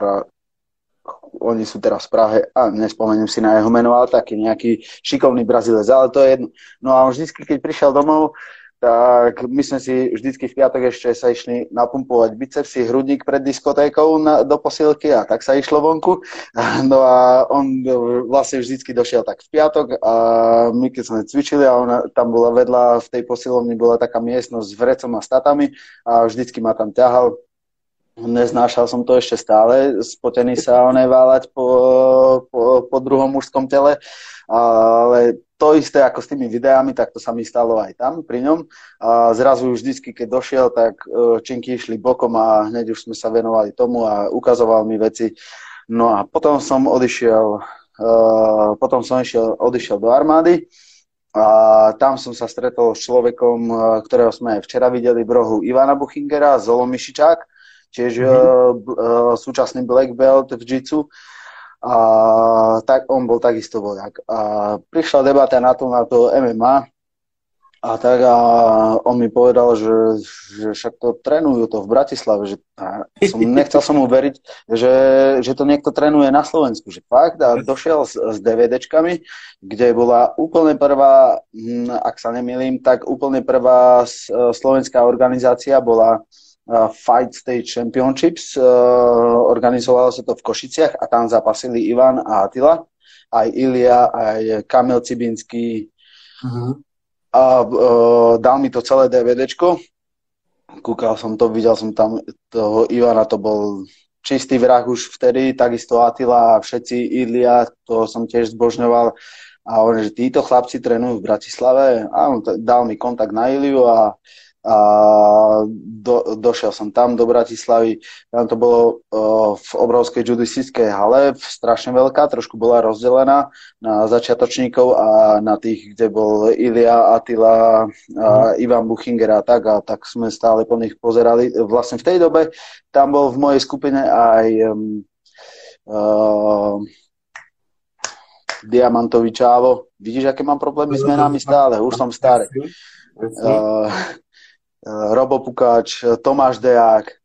oni sú teraz v Prahe a nespomeniem si na jeho meno, ale taký nejaký šikovný Brazílec, ale to je jedno. No a on vždycky, keď prišiel domov, tak my sme si vždycky v piatok ešte sa išli napumpovať bicepsy, hrudník pred diskotékou na, do posilky a tak sa išlo vonku. No a on vlastne vždycky došiel tak v piatok a my keď sme cvičili a ona, tam bola vedľa v tej posilovni bola taká miestnosť s vrecom a statami a vždycky ma tam ťahal neznášal som to ešte stále, spotený sa váľať po, po, po druhom mužskom tele, ale to isté ako s tými videami, tak to sa mi stalo aj tam pri ňom. A zrazu už vždycky, keď došiel, tak e, činky išli bokom a hneď už sme sa venovali tomu a ukazoval mi veci. No a potom som odišiel, uh, potom som išiel, odišiel do armády a tam som sa stretol s človekom, e, ktorého sme aj včera videli v rohu Ivana Buchingera, Zolo Mišičák tiež mm-hmm. uh, uh, súčasný black belt v jitsu. A tak on bol takisto vojak. A prišla debata na to, na to MMA, a tak a on mi povedal, že, že však to trénujú to v Bratislave, že a som, nechcel som mu veriť, že, že to niekto trénuje na Slovensku, že fakt a došiel s, s DVDčkami, kde bola úplne prvá, hm, ak sa nemýlim, tak úplne prvá slovenská organizácia bola Fight State Championships. Organizovalo sa to v Košiciach a tam zapasili Ivan a Atila, aj Ilia, aj Kamil Cibinský. Uh-huh. A uh, dal mi to celé DVDčko. Kúkal som to, videl som tam toho Ivana, to bol čistý vrah už vtedy, takisto Atila a všetci Ilia, to som tiež zbožňoval. A on, že títo chlapci trénujú v Bratislave. A on dal mi kontakt na Iliu a uh, a do, došiel som tam do Bratislavy. Tam to bolo uh, v obrovskej judistickej hale, strašne veľká, trošku bola rozdelená na začiatočníkov a na tých, kde bol Ilia, Atila, uh, Ivan Buchinger a tak, a tak sme stále po nich pozerali. Vlastne v tej dobe tam bol v mojej skupine aj um, uh, Diamantový Čávo. Vidíš, aké mám problémy s menami stále, už som starý. Uh, Robo Pukáč, Tomáš Deák,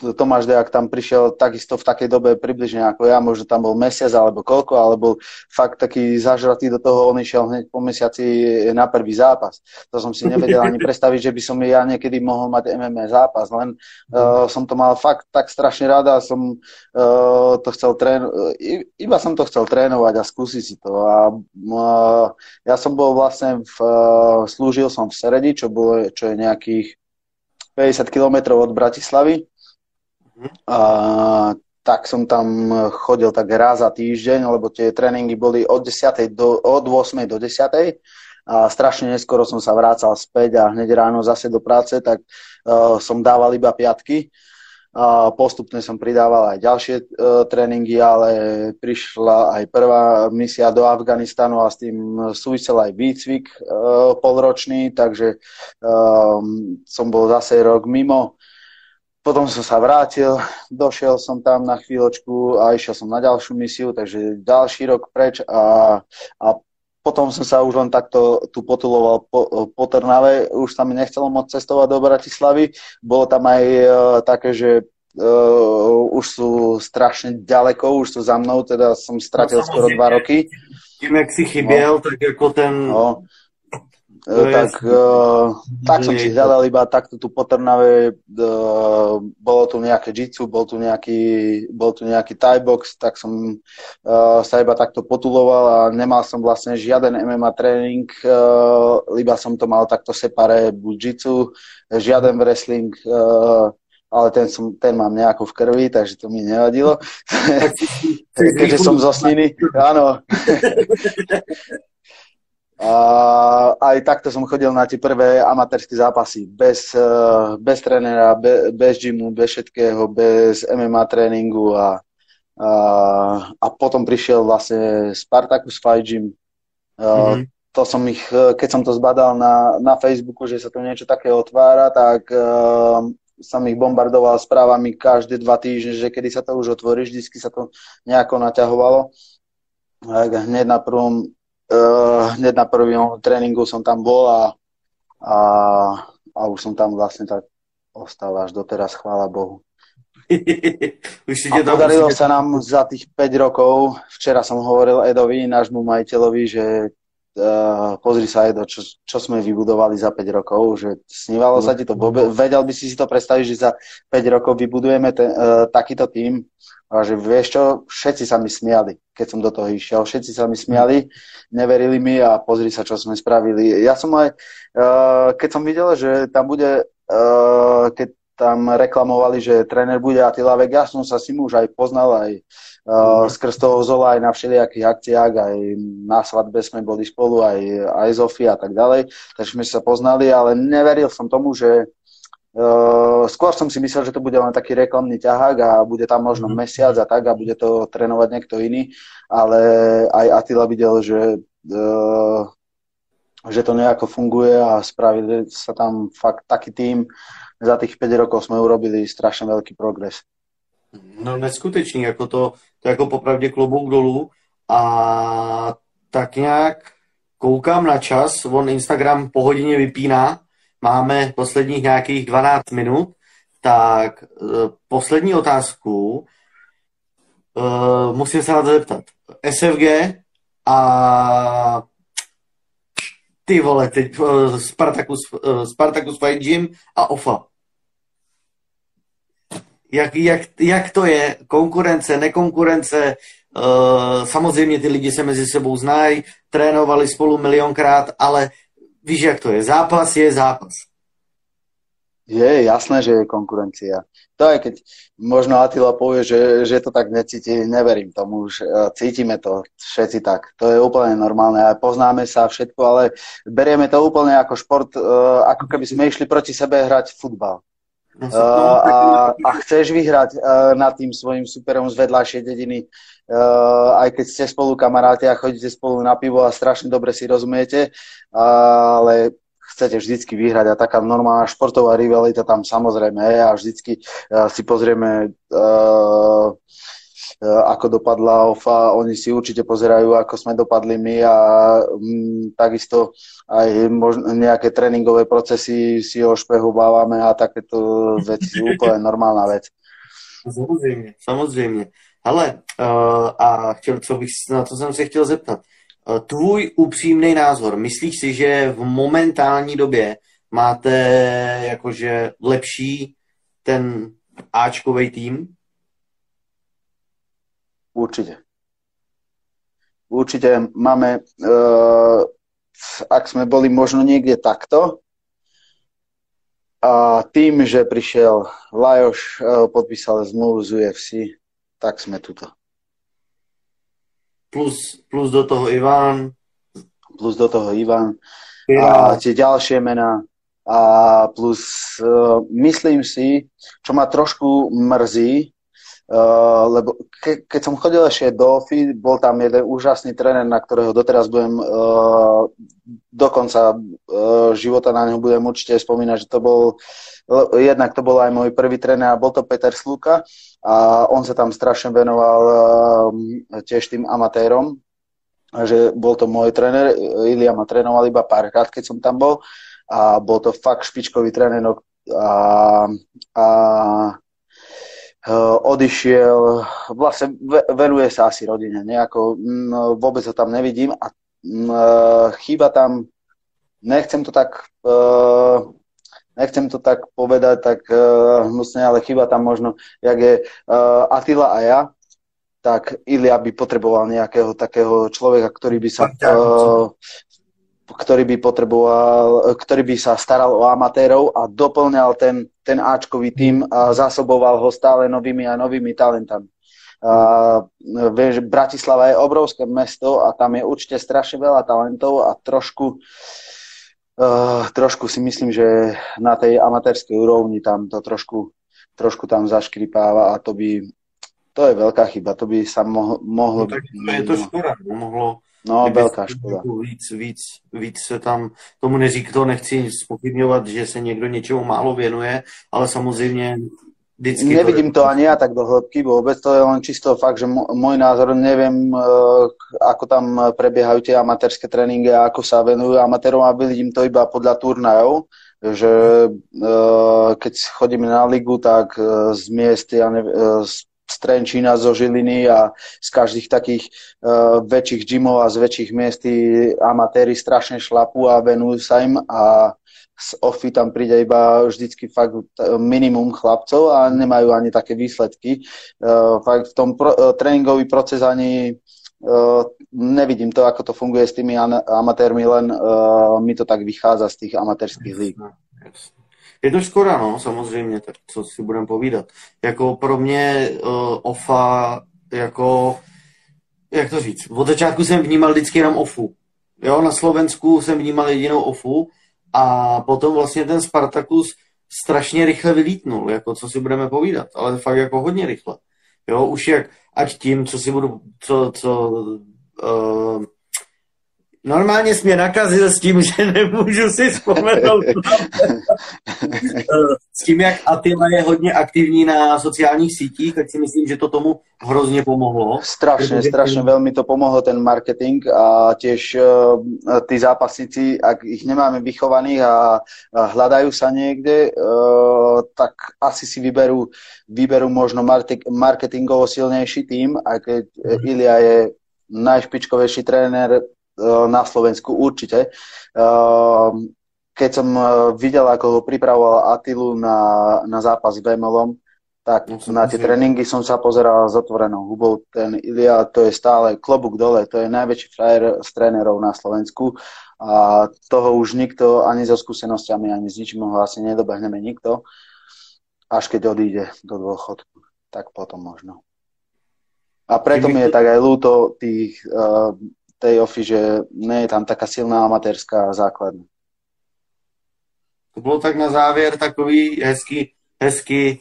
Tomáš Dejak tam prišiel takisto v takej dobe približne ako ja, možno tam bol mesiac alebo koľko, ale bol fakt taký zažratý do toho, on išiel hneď po mesiaci na prvý zápas. To som si nevedel ani predstaviť, že by som ja niekedy mohol mať MMA zápas, len uh, som to mal fakt tak strašne rád a som uh, to chcel trénovať, iba som to chcel trénovať a skúsiť si to. A uh, ja som bol vlastne, v, uh, slúžil som v Seredi, čo, bolo, čo je nejakých 50 kilometrov od Bratislavy a tak som tam chodil tak raz za týždeň, lebo tie tréningy boli od, 10. Do, od 8. do 10. A strašne neskoro som sa vrácal späť a hneď ráno zase do práce, tak uh, som dával iba piatky. A postupne som pridával aj ďalšie uh, tréningy, ale prišla aj prvá misia do Afganistanu a s tým súvisel aj výcvik uh, polročný, takže uh, som bol zase rok mimo potom som sa vrátil, došiel som tam na chvíľočku a išiel som na ďalšiu misiu, takže ďalší rok preč a, a potom som sa už len takto tu potuloval po, po Trnave, už sa mi nechcelo moc cestovať do Bratislavy, bolo tam aj uh, také, že uh, už sú strašne ďaleko, už sú za mnou, teda som stratil no, skoro dva roky. Tým, jak si chyběl, no. tak ako ten... No. E, tak, uh, tak som si hľadal iba takto tu po Trnave, uh, bolo tu nejaké jitsu, bol tu nejaký, bol tu nejaký thai box, tak som uh, sa iba takto potuloval a nemal som vlastne žiaden MMA tréning, uh, iba som to mal takto separé, jitsu, žiaden wrestling, uh, ale ten, som, ten mám nejako v krvi, takže to mi nevadilo. Keďže som zo Sniny, áno. A aj takto som chodil na tie prvé amatérske zápasy. Bez, eh, bez trénera, be, bez gymu, bez všetkého, bez MMA tréningu a, a, a potom prišiel vlastne Spartacus Fight Gym. Mm-hmm. To som ich, eh, keď som to zbadal na, na Facebooku, že sa to niečo také otvára, tak uh, som ich bombardoval správami každé dva týždne, že kedy sa to už otvorí, vždycky sa to nejako naťahovalo. hneď na prvom uh, hneď na prvom tréningu som tam bol a, a, a už som tam vlastne tak ostal až doteraz, chvála Bohu. už a podarilo sa nám za tých 5 rokov, včera som hovoril Edovi, nášmu majiteľovi, že uh, pozri sa Edo, čo, čo sme vybudovali za 5 rokov, že snívalo sa ti to, vedel by si si to predstaviť, že za 5 rokov vybudujeme ten, uh, takýto tým, a že vieš čo, všetci sa mi smiali, keď som do toho išiel. Všetci sa mi smiali, neverili mi a pozri sa, čo sme spravili. Ja som aj, uh, keď som videl, že tam bude, uh, keď tam reklamovali, že tréner bude Attila Vek, ja som sa s ním už aj poznal, aj uh, skrz toho Zola, aj na všelijakých akciách, aj na svadbe sme boli spolu, aj, aj Zofia a tak ďalej, takže sme sa poznali, ale neveril som tomu, že Uh, skôr som si myslel, že to bude len taký reklamný ťahák a bude tam možno mm-hmm. mesiac a tak a bude to trénovať niekto iný, ale aj Attila videl, že, uh, že to nejako funguje a spravili sa tam fakt taký tým. Za tých 5 rokov sme urobili strašne veľký progres. No neskutečný, jako to, to jako popravdě klobouk dolů a tak nějak koukám na čas, on Instagram po hodině vypíná, máme posledních nějakých 12 minut, tak uh, poslední otázku uh, musím se na to zeptat. SFG a ty vole, teď uh, Spartacus, uh, Spartacus Fight Gym a OFA. Jak, jak, jak to je? Konkurence, nekonkurence? Uh, samozřejmě ty lidi se mezi sebou znají, trénovali spolu milionkrát, ale víš, jak to je. Zápas je zápas. Je jasné, že je konkurencia. To aj keď možno Attila povie, že, že to tak necíti, neverím tomu, už e, cítime to všetci tak. To je úplne normálne a poznáme sa všetko, ale berieme to úplne ako šport, e, ako keby sme išli proti sebe hrať futbal. Uh, a, a chceš vyhrať uh, nad tým svojim superom z vedľajšej dediny, uh, aj keď ste spolu kamaráti a chodíte spolu na pivo a strašne dobre si rozumiete, uh, ale chcete vždycky vyhrať a taká normálna športová rivalita tam samozrejme je a vždycky uh, si pozrieme uh, ako dopadla OFA. Oni si určite pozerajú, ako sme dopadli my a m, takisto aj možno nejaké tréningové procesy si o špehu bávame a takéto veci sú úplne normálna vec. Samozřejmě, samozřejmě. Ale uh, a chtěl, co bych, na to jsem se chtěl zeptat. Uh, tvůj upřímný názor, myslíš si, že v momentální době máte jakože lepší ten Ačkový tým? Určite. Určite máme, uh, ak sme boli možno niekde takto, a tým, že prišiel Lajoš, uh, podpísal zmluvu z UFC, tak sme tuto. Plus, plus do toho Ivan. Plus do toho Ivan. Ja. A tie ďalšie mená. A plus uh, myslím si, čo ma trošku mrzí, Uh, lebo ke, keď som chodil ešte do OFI, bol tam jeden úžasný tréner, na ktorého doteraz budem uh, do konca uh, života na neho budem určite spomínať, že to bol jednak to bol aj môj prvý tréner a bol to Peter Sluka a on sa tam strašne venoval uh, tiež tým amatérom, že bol to môj tréner, Ilia ma trénoval iba párkrát, keď som tam bol a bol to fakt špičkový tréner a, a Eh, odišiel, vlastne venuje sa asi rodine, nejako no, vôbec ho tam nevidím a uh, chýba tam, nechcem to tak nechcem to tak povedať tak hnusne, ale chýba tam možno, jak je Attila a ja, tak Ilia by potreboval nejakého takého človeka, ktorý by sa uh, ktorý by potreboval, ktorý by sa staral o amatérov a doplňal ten, ten Ačkový tým a zásoboval ho stále novými a novými talentami. A, vieš, Bratislava je obrovské mesto a tam je určite strašne veľa talentov a trošku uh, trošku si myslím, že na tej amatérskej úrovni tam to trošku, trošku tam zaškripáva a to by to je veľká chyba, to by sa mohlo... mohlo no, tak to je to škoda, no, mohlo, No, velká škoda. Víc, víc, víc se tam, tomu neřík, to nechci spochybňovat, že se někdo něčemu málo věnuje, ale samozřejmě vždycky... Nevidím to, to ani ja tak do hĺbky vôbec, to je len čisto fakt, že môj názor, neviem, eh, ako tam prebiehajú tie amatérske tréningy a ako sa venujú amatérom a vidím to iba podľa turnajov, že eh, keď chodíme na ligu, tak eh, z miest, ja neviem, z z Trenčína, zo Žiliny a z každých takých uh, väčších gymov a z väčších miest amatéri strašne šlapú a venujú sa im a z OFI tam príde iba vždycky fakt minimum chlapcov a nemajú ani také výsledky. Uh, fakt v tom pro, uh, tréningový proces ani uh, nevidím to, ako to funguje s tými amatérmi, len uh, mi to tak vychádza z tých amatérských líg. Jasne. Je to škoda, no, samozřejmě, tak co si budeme povídat. Jako pro mě uh, OFA, jako, jak to říct, od začátku jsem vnímal vždycky jenom OFU. Jo, na Slovensku jsem vnímal jedinou OFU a potom vlastně ten Spartakus strašně rychle vylítnul, jako co si budeme povídat, ale fakt jako hodně rychle. Jo, už jak, ať tím, co si budu, co, co uh, Normálně jsi mě nakazil s tím, že nemůžu si vzpomenout. s tím, jak Attila je hodně aktivní na sociálních sítích, tak si myslím, že to tomu hrozně pomohlo. Strašne, strašne veľmi to pomohlo ten marketing a tiež uh, tí zápasníci, ak ich nemáme vychovaných a, a hľadajú sa niekde, uh, tak asi si vyberú, vyberú možno marketingovo silnejší tým, aj keď mm. Ilia je najšpičkovejší tréner na Slovensku určite. Eh, keď som eh, videl, ako ho pripravoval Atilu na, na zápas s Vemelom, tak no, na tie tréningy som sa pozeral s otvorenou hubou. Ten Ilia, to je stále klobúk dole, to je najväčší frajer z trénerov na Slovensku a toho už nikto ani so skúsenostiami, ani s ničím ho asi nedobehneme nikto, až keď odíde do dôchodku. Tak potom možno. A preto mi je tak aj ľúto tých uh, tej OFI, že nie je tam taká silná amatérska základna. To bylo tak na závěr takový hezky, hezky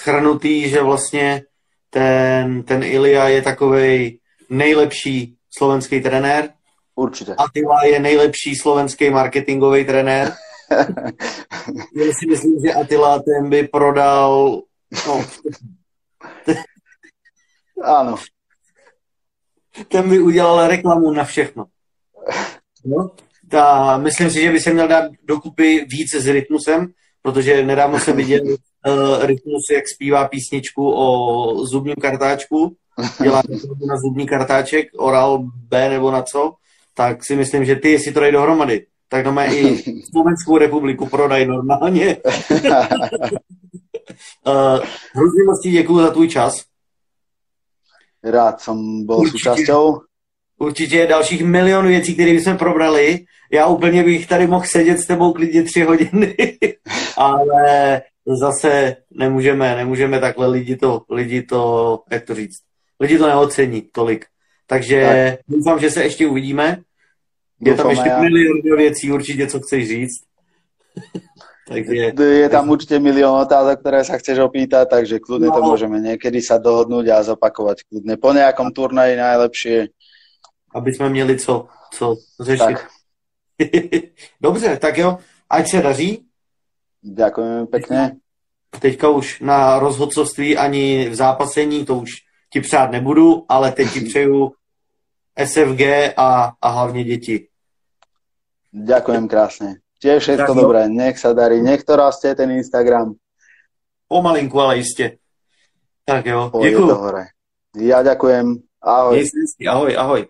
schrnutý, že vlastně ten, ten Ilia je takový nejlepší slovenský trenér. Určitě. Attila je nejlepší slovenský marketingový trenér. Já si myslím, že Attila ten by prodal no, Áno. Ten by udělal reklamu na všechno. No, ta, myslím si, že by se měl dát dokupy víc s Rytmusem, protože nedávno jsem viděl uh, Rytmus, jak zpívá písničku o zubním kartáčku, dělá na zubní kartáček, Oral B nebo na co, tak si myslím, že ty, jestli to dají dohromady, tak to i Slovenskou republiku prodají normálně. uh, hrozně moc ti děkuju za tvůj čas. Rád som bol určitě, súčasťou. Určitě dalších milionů věcí, které bychom probrali. Já úplně bych tady mohl sedět s tebou klidně tři hodiny, ale zase nemůžeme, nemůžeme takhle lidi to, lidi to, jak to říct, lidi to neocení tolik. Takže tak. doufám, že se ještě uvidíme. Je tam ještě milion věcí určitě, co chceš říct. takže... Je tam určite milión otázok, ktoré sa chceš opýtať, takže kľudne no. to môžeme niekedy sa dohodnúť a zopakovať kľudne po nejakom turnaji najlepšie. Aby sme měli co, co řešit. Dobře, tak jo, ať se daří. Ďakujem pekne. Teďka už na rozhodcovství ani v zápasení, to už ti přát nebudu, ale teď ti přeju SFG a, a hlavně děti. Ďakujem krásne. Tiež všetko tak, dobré, nech sa darí, nech to rastie ten Instagram. Pomalinku, ale iste. Tak jo, děkuju. Ja ďakujem. Ahoj. Ahoj, ahoj.